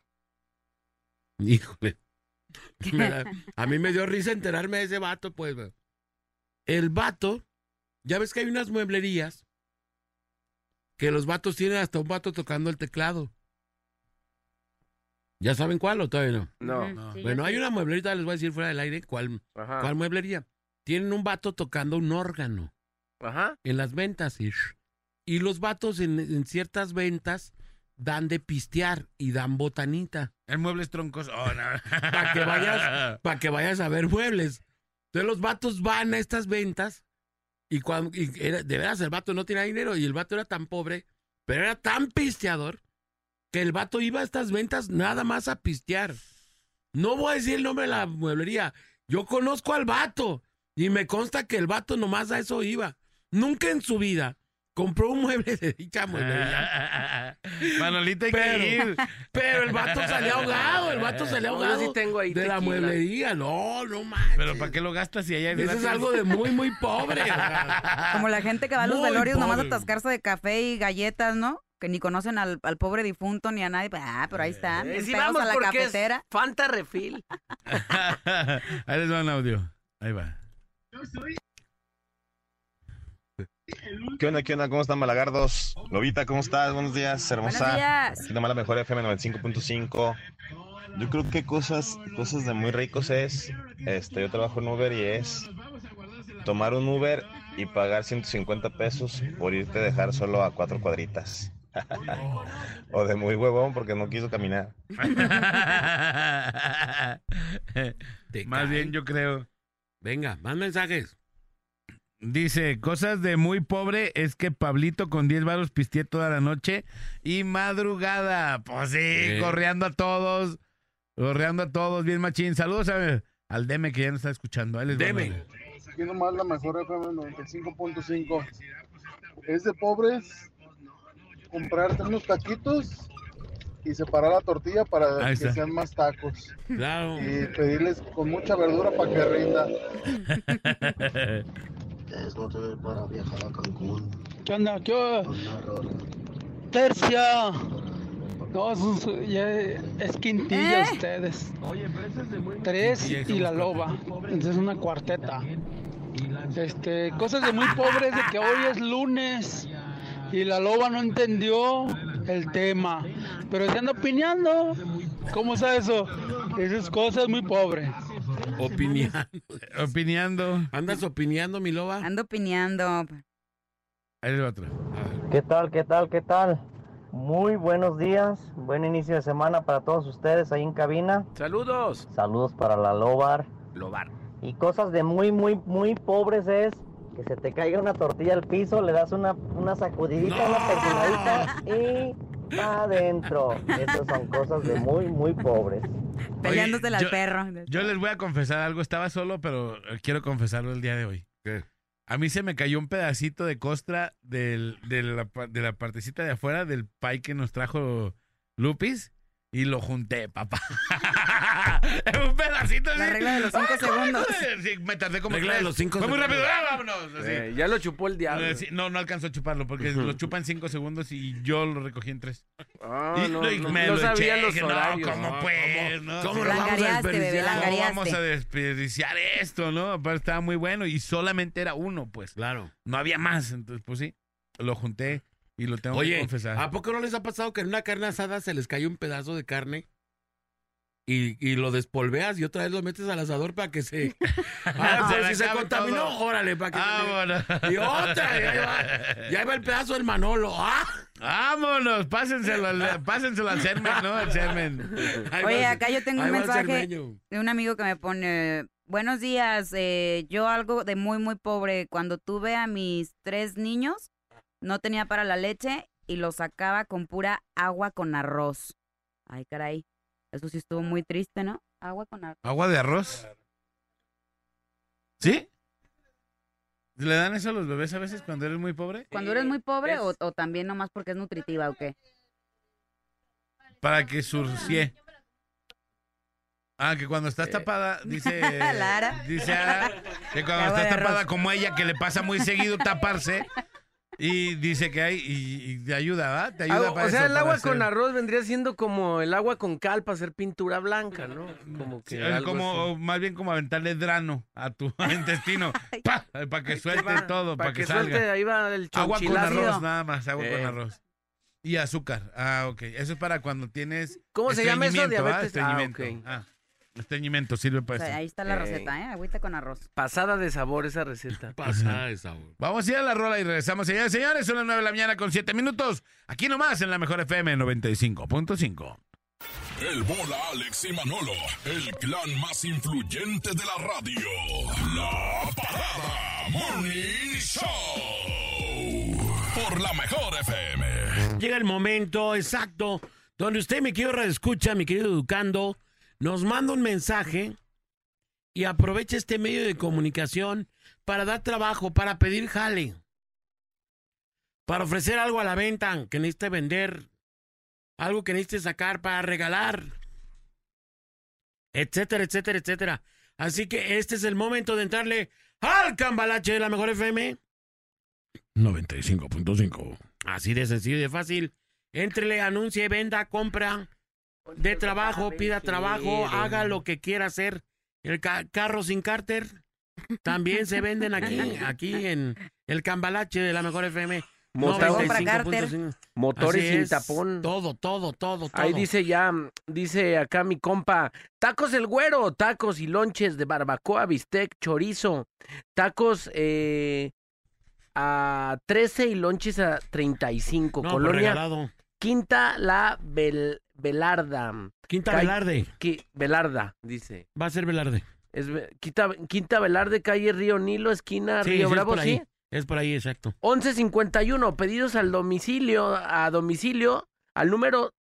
Híjole. Da- a mí me dio risa enterarme de ese vato, pues. El vato, ya ves que hay unas mueblerías que los vatos tienen hasta un vato tocando el teclado. ¿Ya saben cuál o todavía no? No. No. Sí, bueno, hay una mueblería, les voy a decir fuera del aire, ¿cuál, Ajá. cuál mueblería? Tienen un vato tocando un órgano Ajá. en las ventas. Y, y los vatos en, en ciertas ventas dan de pistear y dan botanita En muebles troncos. Oh, no. para que vayas para que vayas a ver muebles. Entonces los vatos van a estas ventas y cuando y era- de veras el vato no tenía dinero y el vato era tan pobre, pero era tan pisteador que el vato iba a estas ventas nada más a pistear. No voy a decir el nombre de la mueblería. Yo conozco al vato y me consta que el vato nomás a eso iba. Nunca en su vida compró un mueble de dicha mueblería. Manolito hay Pero- que ir. Pero el vato salía ahogado, el vato salía No, yo ahogado sí tengo ahí de la tequila. mueblería. No, no manches. Pero ¿para qué lo gastas si allá hay Eso es algo de muy, muy pobre. Como la gente que va a los Muy velorios nomás a atascarse de café y galletas, ¿no? Que ni conocen al, al pobre difunto ni a nadie. Pues, Ah, pero ahí están. Eh, pegados vamos a la cafetera. Fanta Refil. Ahí les va un audio. Ahí va. ¿Qué onda, qué onda? ¿Cómo están, Malagardos? Lobita, ¿cómo estás? Buenos días, hermosa. Buenos días. Aquí nomás la mejor FM 95.5. Yo creo que cosas, cosas de muy ricos es, este, yo trabajo en Uber y es tomar un Uber y pagar 150 pesos por irte a dejar solo a cuatro cuadritas. o de muy huevón porque no quiso caminar. Más bien yo creo. Venga, más mensajes. Dice, cosas de muy pobre es que Pablito con 10 varos pisteé toda la noche y madrugada. Pues sí, Sí. correando a todos. Correando a todos, bien machín. Saludos a- al Deme que ya nos está escuchando. Ahí les Deme. Aquí nomás la mejor FM 95.5. Es de pobres comprarte unos taquitos y separar la tortilla para que sean más tacos. Claro. Y pedirles con mucha verdura para que rinda. para viajar a Cancún. ¿Qué onda? ¿Qué Tercia. No, es, ya es quintilla ¿Eh? ustedes. Tres Quintilla, y la loba. Entonces una cuarteta. Este, cosas de muy pobres de que hoy es lunes y la loba no entendió el tema. Pero se anda opinando. ¿Cómo está eso? Esas cosas muy pobres. Opiniando. Opinando. ¿Andas opiniando, mi loba? Ando opinando. Ahí va otro. ¿Qué tal, qué tal, qué tal? Muy buenos días, buen inicio de semana para todos ustedes ahí en cabina. Saludos. Saludos para la Lobar. Lobar. Y cosas de muy, muy, muy pobres es que se te caiga una tortilla al piso, le das una, una sacudidita, una persinadita y adentro. Esas son cosas de muy, muy pobres. Peleándosela al yo- perro. Yo les voy a confesar algo. Estaba solo, pero eh, quiero confesarlo el día de hoy. A mí se me cayó un pedacito de costra del- de, la, de la partecita de afuera del pie que nos trajo Lupis y lo junté, papá. un pedacito. La regla de los cinco ¡Ah, segundos. joder! Sí, me tardé como Regla de los cinco Fue muy segundos. rápido. ¡Ah, vámonos! Así. Eh, ya lo chupó el diablo. Sí, no, no alcanzó a chuparlo porque lo chupa en cinco segundos y yo lo recogí en tres. Ah, y no, lo- y no- me no lo sabía eché, los que no, horarios. ¿cómo No, pues? ¿cómo- no? cómo lo vamos a bebé, ¿Cómo vamos a desperdiciar esto, no? Aparte estaba muy bueno y solamente era uno, pues. Claro. No había más, entonces pues sí, lo junté y lo tengo que Oye, confesar. ¿a poco no les ha pasado que en una carne asada se les cae un pedazo de carne y, y lo despolveas y otra vez lo metes al asador para que se... Ah, Se pues, se contaminó, todo. órale, para que... Vámonos. Y otra, y ahí va, y ahí va el pedazo del Manolo. ¡Ah! Vámonos, pásenselo, al- pásenselo al Sermen, ¿no? Al Sermen. Oye, va- acá yo tengo un mensaje de un amigo que me pone, buenos días, eh, yo algo de muy, muy pobre, cuando tuve a mis tres niños, no tenía para la leche y lo sacaba con pura agua con arroz. Ay, caray, eso sí estuvo muy triste, ¿no? Agua con arroz. ¿Agua de arroz? ¿Sí? ¿Le dan eso a los bebés a veces cuando eres muy pobre? Cuando eres muy pobre o, o también nomás porque es nutritiva o qué? Para que surcie. Ah, que cuando estás tapada, dice. Lara. Dice Ara, que cuando estás tapada arroz. como ella, que le pasa muy seguido taparse. Y dice que hay. Y, y te ayuda, ¿verdad? Te ayuda Ah, para o sea, eso, el agua con arroz vendría siendo como el agua con cal para hacer pintura blanca, ¿no? Como que Sí, algo como, así. más bien como aventarle drano a tu intestino. Para que suelte va, todo, pa' para que, que suelte, salga. ahí va el Agua con arroz, nada más, agua Eh. con arroz. Y azúcar. Ah, ok. Eso es para cuando tienes. ¿Cómo se llama eso? Diabetes. Ah, Estreñimiento. ok. Ah, estreñimiento sirve O para sea, esto. ahí está la Eh. receta, ¿eh? Agüita con arroz. Pasada de sabor esa receta. Pasada de sabor. Vamos a ir a la rola y regresamos. Señores, señores, son las 9 de la mañana con 7 minutos. Aquí nomás en la mejor FM 95.5. El bola Alex y Manolo, el clan más influyente de la radio. La parada Morning Show. Por la mejor FM. Llega el momento exacto donde usted, mi querido escucha, mi querido Educando, nos manda un mensaje y aprovecha este medio de comunicación para dar trabajo, para pedir jale, para ofrecer algo a la venta que necesite vender, algo que necesite sacar para regalar, etcétera, etcétera, etcétera. Así que este es el momento de entrarle al cambalache de la mejor FM. 95.5. Así de sencillo y de fácil. Entrele, anuncie, venda, compra, de trabajo, pida trabajo, haga lo que quiera hacer. El ca- carro sin cárter también se venden aquí, aquí en el cambalache de la mejor FM. Motor- 95.5. Motores Así sin es, tapón. Todo, todo, todo, todo. Ahí dice ya, dice acá mi compa, tacos el güero, tacos y lonches de barbacoa, bistec, chorizo, tacos eh, a 13 y lonches a 35. No, pues, Colonia regalado. Quinta La Bel- Velarda. Quinta Calle- Velarde. Qui- Velarda, dice. Va a ser Velarde. Es Ve- Quinta, Quinta Velarde, calle Río Nilo, esquina Sí, Río sí, Bravo, es por ahí. ¿sí? Es por ahí, exacto. 1151, pedidos al domicilio, a domicilio, al número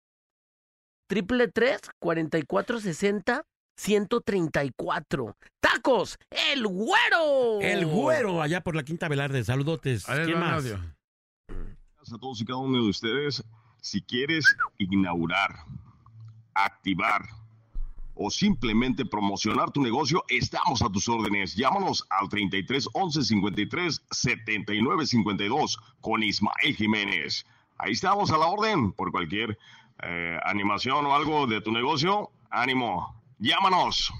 triple tres cuarenta y cuatro sesenta ciento treinta y cuatro. ¡Tacos! ¡El güero! El güero allá por la Quinta Velarde. Saludotes. Ahí les ¿Quién va un más? audio. a todos y cada uno de ustedes. Si quieres inaugurar, activar o simplemente promocionar tu negocio, estamos a tus órdenes. Llámanos al 33 11 53 79 52 con Ismael Jiménez. Ahí estamos a la orden por cualquier eh, animación o algo de tu negocio. Ánimo, llámanos.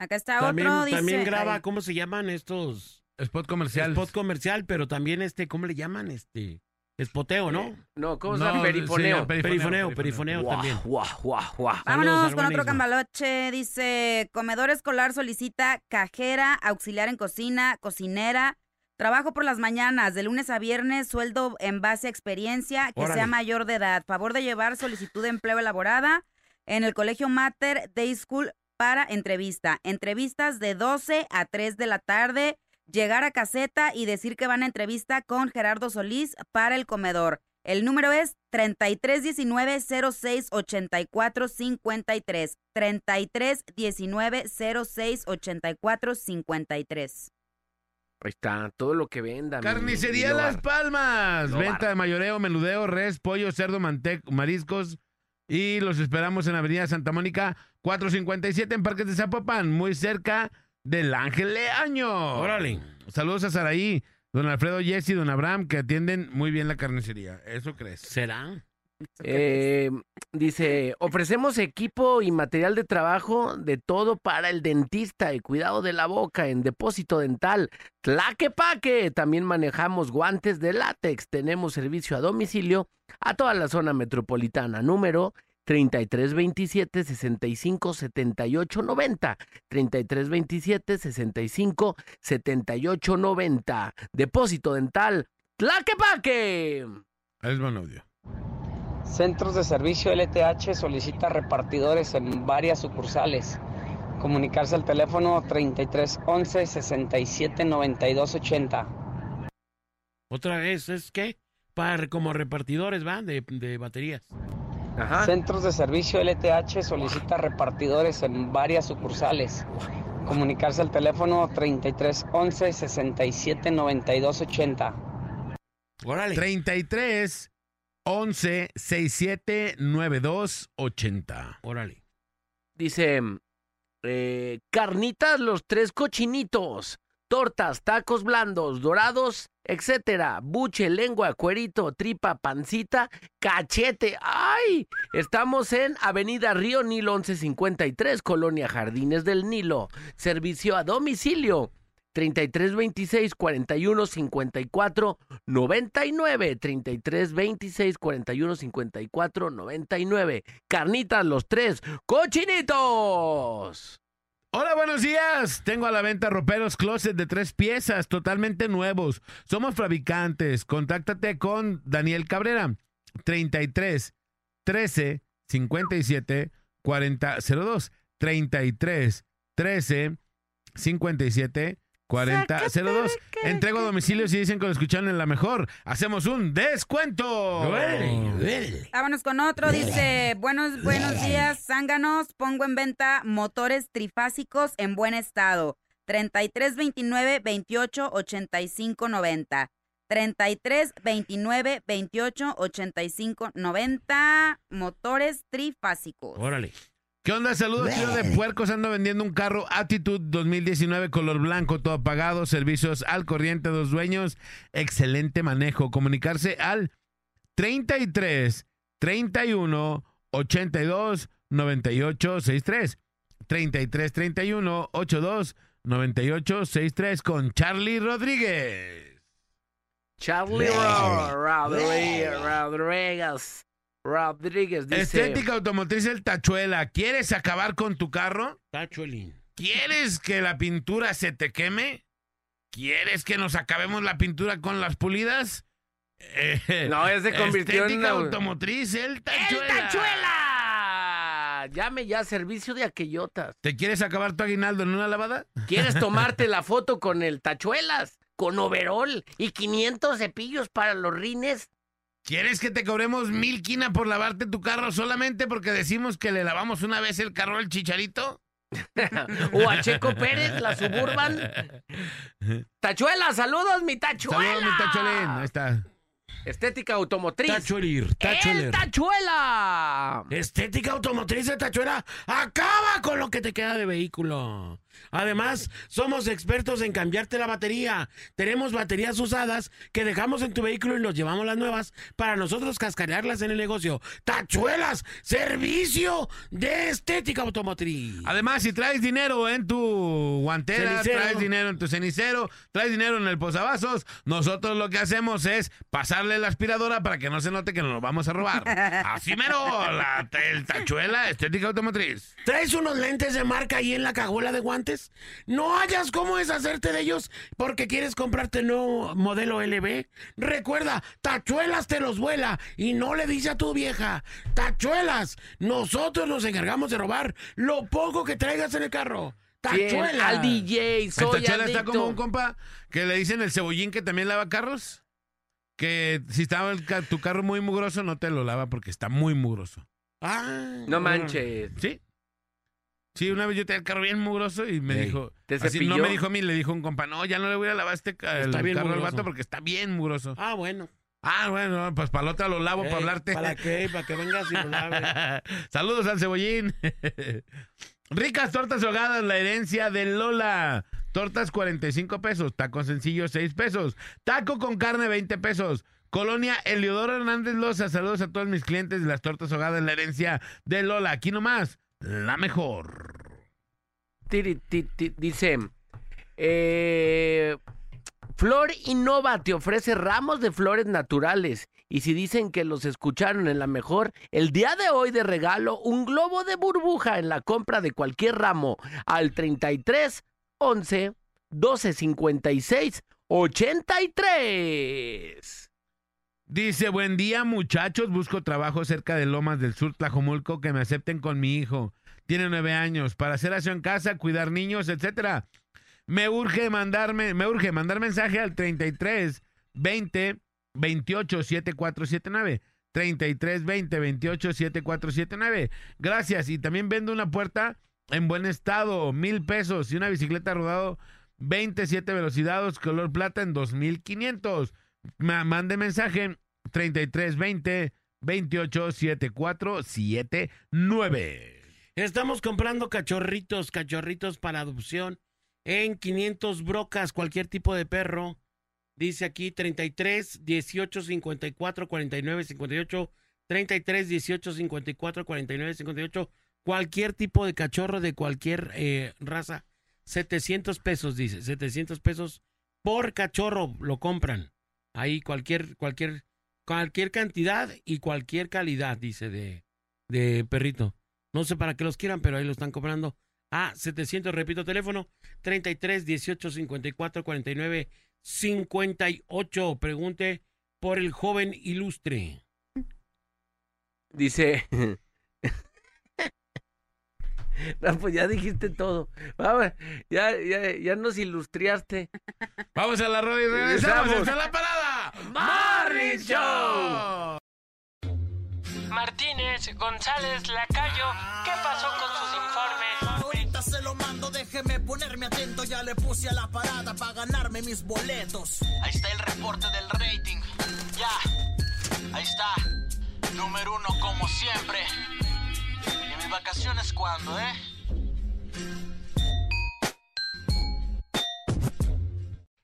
Acá está También, otro, dice... también graba, ay, ¿cómo se llaman estos? Spot comercial. Spot comercial, pero también este, ¿cómo le llaman? Este, espoteo, ¿no? No, ¿cómo se No, llama? sí, Perifoneo. perifoneo, Perifoneo, perifoneo. perifoneo también. Guau, guau, guau. Vámonos Saludos, con otro cambaloche. Dice, comedor escolar solicita cajera, auxiliar en cocina, cocinera, Trabajo por las mañanas, de lunes a viernes, sueldo en base a experiencia, que Órale. sea mayor de edad. Favor de llevar solicitud de empleo elaborada en el Colegio Mater Day School para entrevista. Entrevistas de 12 a 3 de la tarde. Llegar a caseta y decir que van a entrevista con Gerardo Solís para el comedor. El número es 3319 06 84 53. 3319 06 84 53. Ahí está, todo lo que venda. Carnicería mi Las. Palmas. Lobar. Venta de mayoreo, menudeo, res, pollo, cerdo, manteco, mariscos. Y los esperamos en Avenida Santa Mónica 457 en Parques de Zapopan, muy cerca del Ángel Leaño. Órale. Saludos a Saraí, don Alfredo Jesse, don Abraham, que atienden muy bien la carnicería. ¿Eso crees? ¿Será? Eh, dice, ofrecemos equipo y material de trabajo de todo para el dentista y cuidado de la boca en depósito dental. Tlaquepaque. También manejamos guantes de látex. Tenemos servicio a domicilio a toda la zona metropolitana. Número 3327 65 78 90. 3327 65 78 90. Depósito dental. Tlaquepaque. Va un audio. Centros de Servicio LTH solicita repartidores en varias sucursales. Comunicarse al teléfono 33 11 67 92 80. Otra vez, ¿es qué? Para, como repartidores, ¿va? De, de baterías. Centros de Servicio LTH solicita repartidores en varias sucursales. Comunicarse al teléfono 33 11 67 92 80. Órale. 33 11 67 92 80. Órale. Dice, eh, carnitas los tres cochinitos, tortas, tacos blandos, dorados, etcétera, buche, lengua, cuerito, tripa, pancita, cachete. ¡Ay! Estamos en Avenida Río Nilo 1153, Colonia Jardines del Nilo. Servicio a domicilio. 33 26 41 54 99 33 26 41 54 99 Carnitas los tres cochinitos. Hola, buenos días. Tengo a la venta roperos closet de tres piezas, totalmente nuevos. Somos fabricantes. Contáctate con Daniel Cabrera. 33 13 57 40 02. 33 13 57 40 02. Entrego a domicilio si dicen que lo escucharon en la mejor. Hacemos un descuento. Vámonos con otro. Dice, buenos, buenos días, zánganos. Pongo en venta motores trifásicos en buen estado. 33 29 28 85 90. 33 29 28 85 90. Motores trifásicos. Órale. ¿Qué onda? Saludos, tío de puercos. Ando vendiendo un carro Attitude 2019 color blanco, todo pagado, servicios al corriente, dos dueños, excelente manejo. Comunicarse al 33 31 82 98 63. 33 31 82 98 63 con Charlie Rodríguez. Charlie Ro- Rodríguez, Rodríguez, dice... Estética automotriz El Tachuela. ¿Quieres acabar con tu carro? Tachuelín. ¿Quieres que la pintura se te queme? ¿Quieres que nos acabemos la pintura con las pulidas? Eh, No, ya se convirtió en Estética una- automotriz El Tachuela. ¡El Tachuela! Llame ya, servicio de aquellotas. ¿Te quieres acabar tu aguinaldo en una lavada? ¿Quieres tomarte la foto con el Tachuelas? Con overol y 500 cepillos para los rines. ¿Quieres que te cobremos mil quina por lavarte tu carro solamente porque decimos que le lavamos una vez el carro al chicharito? o a Checo Pérez, la suburban. Tachuela, saludos, mi Tachuela. Saludos, mi Tachuelín. Ahí está. Estética automotriz. Tachuelir, tachueler. ¡El Tachuela! Estética automotriz de Tachuela. Acaba con lo que te queda de vehículo. Además, somos expertos en cambiarte la batería. Tenemos baterías usadas que dejamos en tu vehículo y nos llevamos las nuevas para nosotros cascarearlas en el negocio. Tachuelas, servicio de estética automotriz. Además, si traes dinero en tu guantera, Cenicero. traes dinero en tu cenicero, traes dinero en el posavasos, nosotros lo que hacemos es pasarle la aspiradora para que no se note que nos lo vamos a robar. Así mero, la, el tachuela estética automotriz. Traes unos lentes de marca ahí en la cajuela de guantes. No hayas cómo deshacerte de ellos porque quieres comprarte el nuevo modelo LB. Recuerda, Tachuelas te los vuela y no le dice a tu vieja, Tachuelas, nosotros nos encargamos de robar lo poco que traigas en el carro. Bien, Tachuelas. al DJ, El soy Tachuela está como un compa que le dicen el cebollín que también lava carros. Que si estaba el ca- tu carro muy mugroso, no te lo lava porque está muy mugroso. Ah, No manches. ¿Sí? Sí, una vez yo tenía el carro bien mugroso y me Ey, dijo. ¿te así, no me dijo a mí, le dijo un compa, no, ya no le voy a lavar este ca- el Está bien carro al mugroso. vato porque está bien mugroso. Ah, bueno. Ah, bueno, pues para la otra lo lavo para Ey, hablarte. ¿Para qué? Para que vengas y lo laves. Saludos al cebollín. Ricas tortas ahogadas, la herencia de Lola. Tortas 45 pesos, taco sencillo 6 pesos, taco con carne 20 pesos. Colonia Eliodoro Hernández Loza, saludos a todos mis clientes de las tortas ahogadas, la herencia de Lola. Aquí nomás, la mejor. Tiri, ti, ti, dice, eh, Flor Innova te ofrece ramos de flores naturales. Y si dicen que los escucharon en la mejor, el día de hoy de regalo, un globo de burbuja en la compra de cualquier ramo al 33 11 12 56 83. Dice, buen día muchachos, busco trabajo cerca de Lomas del Sur, Tlajomulco, que me acepten con mi hijo. Tiene nueve años, para hacer aseo en casa, cuidar niños, etcétera. Me urge mandarme, me urge mandar mensaje al 33 20 28 7479. 33 20 28 7479. Gracias. Y también vendo una puerta en buen estado, mil pesos. Y una bicicleta rodado 27 velocidades, color plata en 2500. Ma- Mande mensaje 33 20 28 7479. Estamos comprando cachorritos, cachorritos para adopción en 500 brocas, cualquier tipo de perro. Dice aquí 33 18 54 49 58 33 18 54 49 58 cualquier tipo de cachorro de cualquier eh, raza 700 pesos dice 700 pesos por cachorro lo compran ahí cualquier cualquier cualquier cantidad y cualquier calidad dice de de perrito no sé para qué los quieran pero ahí lo están comprando a 700 repito teléfono 33 18 54 49 58 pregunte por el joven ilustre Dice. No, pues ya dijiste todo. Vamos, ya, ya, ya nos ilustriaste. Vamos a la radio y regresamos. ¡Esta es la parada! ¡Morning Show! Martínez, González, Lacayo, ¿qué pasó con sus informes? Ahorita se lo mando, déjeme ponerme atento. Ya le puse a la parada para ganarme mis boletos. Ahí está el reporte del rating. Ya. Ahí está. Número uno como siempre. ¿Y mis vacaciones cuándo, eh?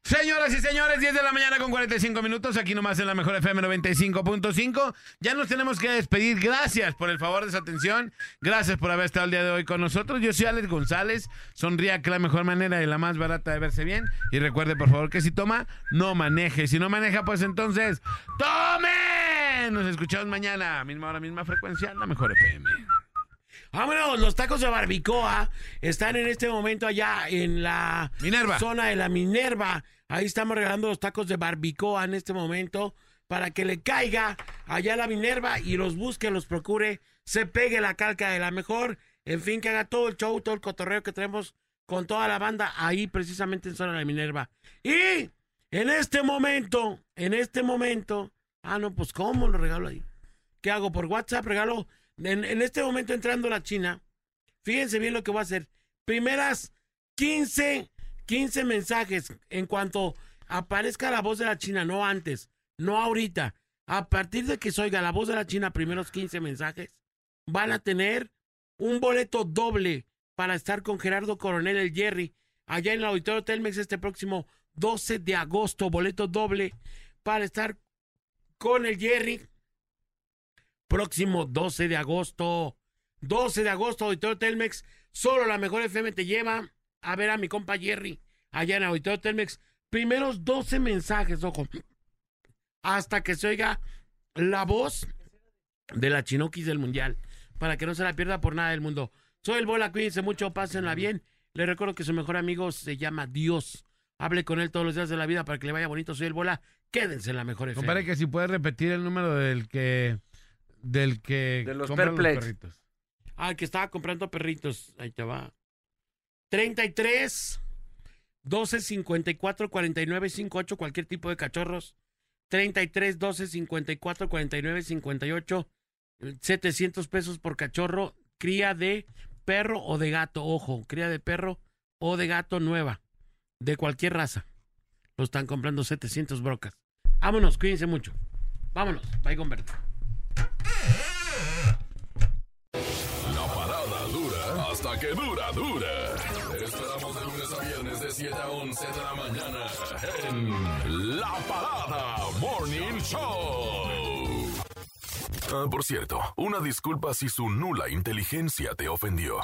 Señoras y señores, 10 de la mañana con 45 minutos, aquí nomás en la mejor FM 95.5. Ya nos tenemos que despedir. Gracias por el favor de su atención. Gracias por haber estado el día de hoy con nosotros. Yo soy Alex González. Sonría que la mejor manera y la más barata de verse bien. Y recuerde, por favor, que si toma, no maneje. Si no maneja, pues entonces, ¡tome! Nos escuchamos mañana, misma hora, misma frecuencia, la mejor FM. Vámonos, los tacos de barbicoa están en este momento allá en la Minerva. zona de la Minerva. Ahí estamos regalando los tacos de barbicoa en este momento para que le caiga allá a la Minerva y los busque, los procure, se pegue la calca de la mejor. En fin, que haga todo el show, todo el cotorreo que tenemos con toda la banda ahí precisamente en zona de la Minerva. Y en este momento, en este momento, ah, no, pues ¿cómo lo regalo ahí? ¿Qué hago? Por WhatsApp regalo. En, en este momento entrando la China, fíjense bien lo que voy a hacer. Primeras 15, 15 mensajes en cuanto aparezca la voz de la China, no antes, no ahorita. A partir de que se oiga la voz de la China, primeros 15 mensajes, van a tener un boleto doble para estar con Gerardo Coronel, el Jerry, allá en el Auditorio Telmex este próximo 12 de agosto. Boleto doble para estar con el Jerry próximo 12 de agosto. 12 de agosto, Auditorio Telmex. Solo la mejor FM te lleva a ver a mi compa Jerry allá en Auditorio Telmex. Primeros 12 mensajes, ojo. Hasta que se oiga la voz de la Chinoquis del Mundial. Para que no se la pierda por nada del mundo. Soy el Bola, cuídense mucho, pásenla bien. Le recuerdo que su mejor amigo se llama Dios. Hable con él todos los días de la vida para que le vaya bonito. Soy el Bola. Quédense en la mejor FM. Compadre, que si puedes repetir el número del que. Del que. De los Perplex. perritos. Ah, el que estaba comprando perritos. Ahí te va. 33 12 54 49 58, cualquier tipo de cachorros. 33 12 54 49 58, 700 pesos por cachorro. Cría de perro o de gato. Ojo, cría de perro o de gato nueva. De cualquier raza. Lo están comprando 700 brocas. Vámonos, cuídense mucho. Vámonos, bye con Berta. La parada dura hasta que dura, dura. Te esperamos de lunes a viernes de 7 a 11 de la mañana en La Parada Morning Show. Ah, por cierto, una disculpa si su nula inteligencia te ofendió.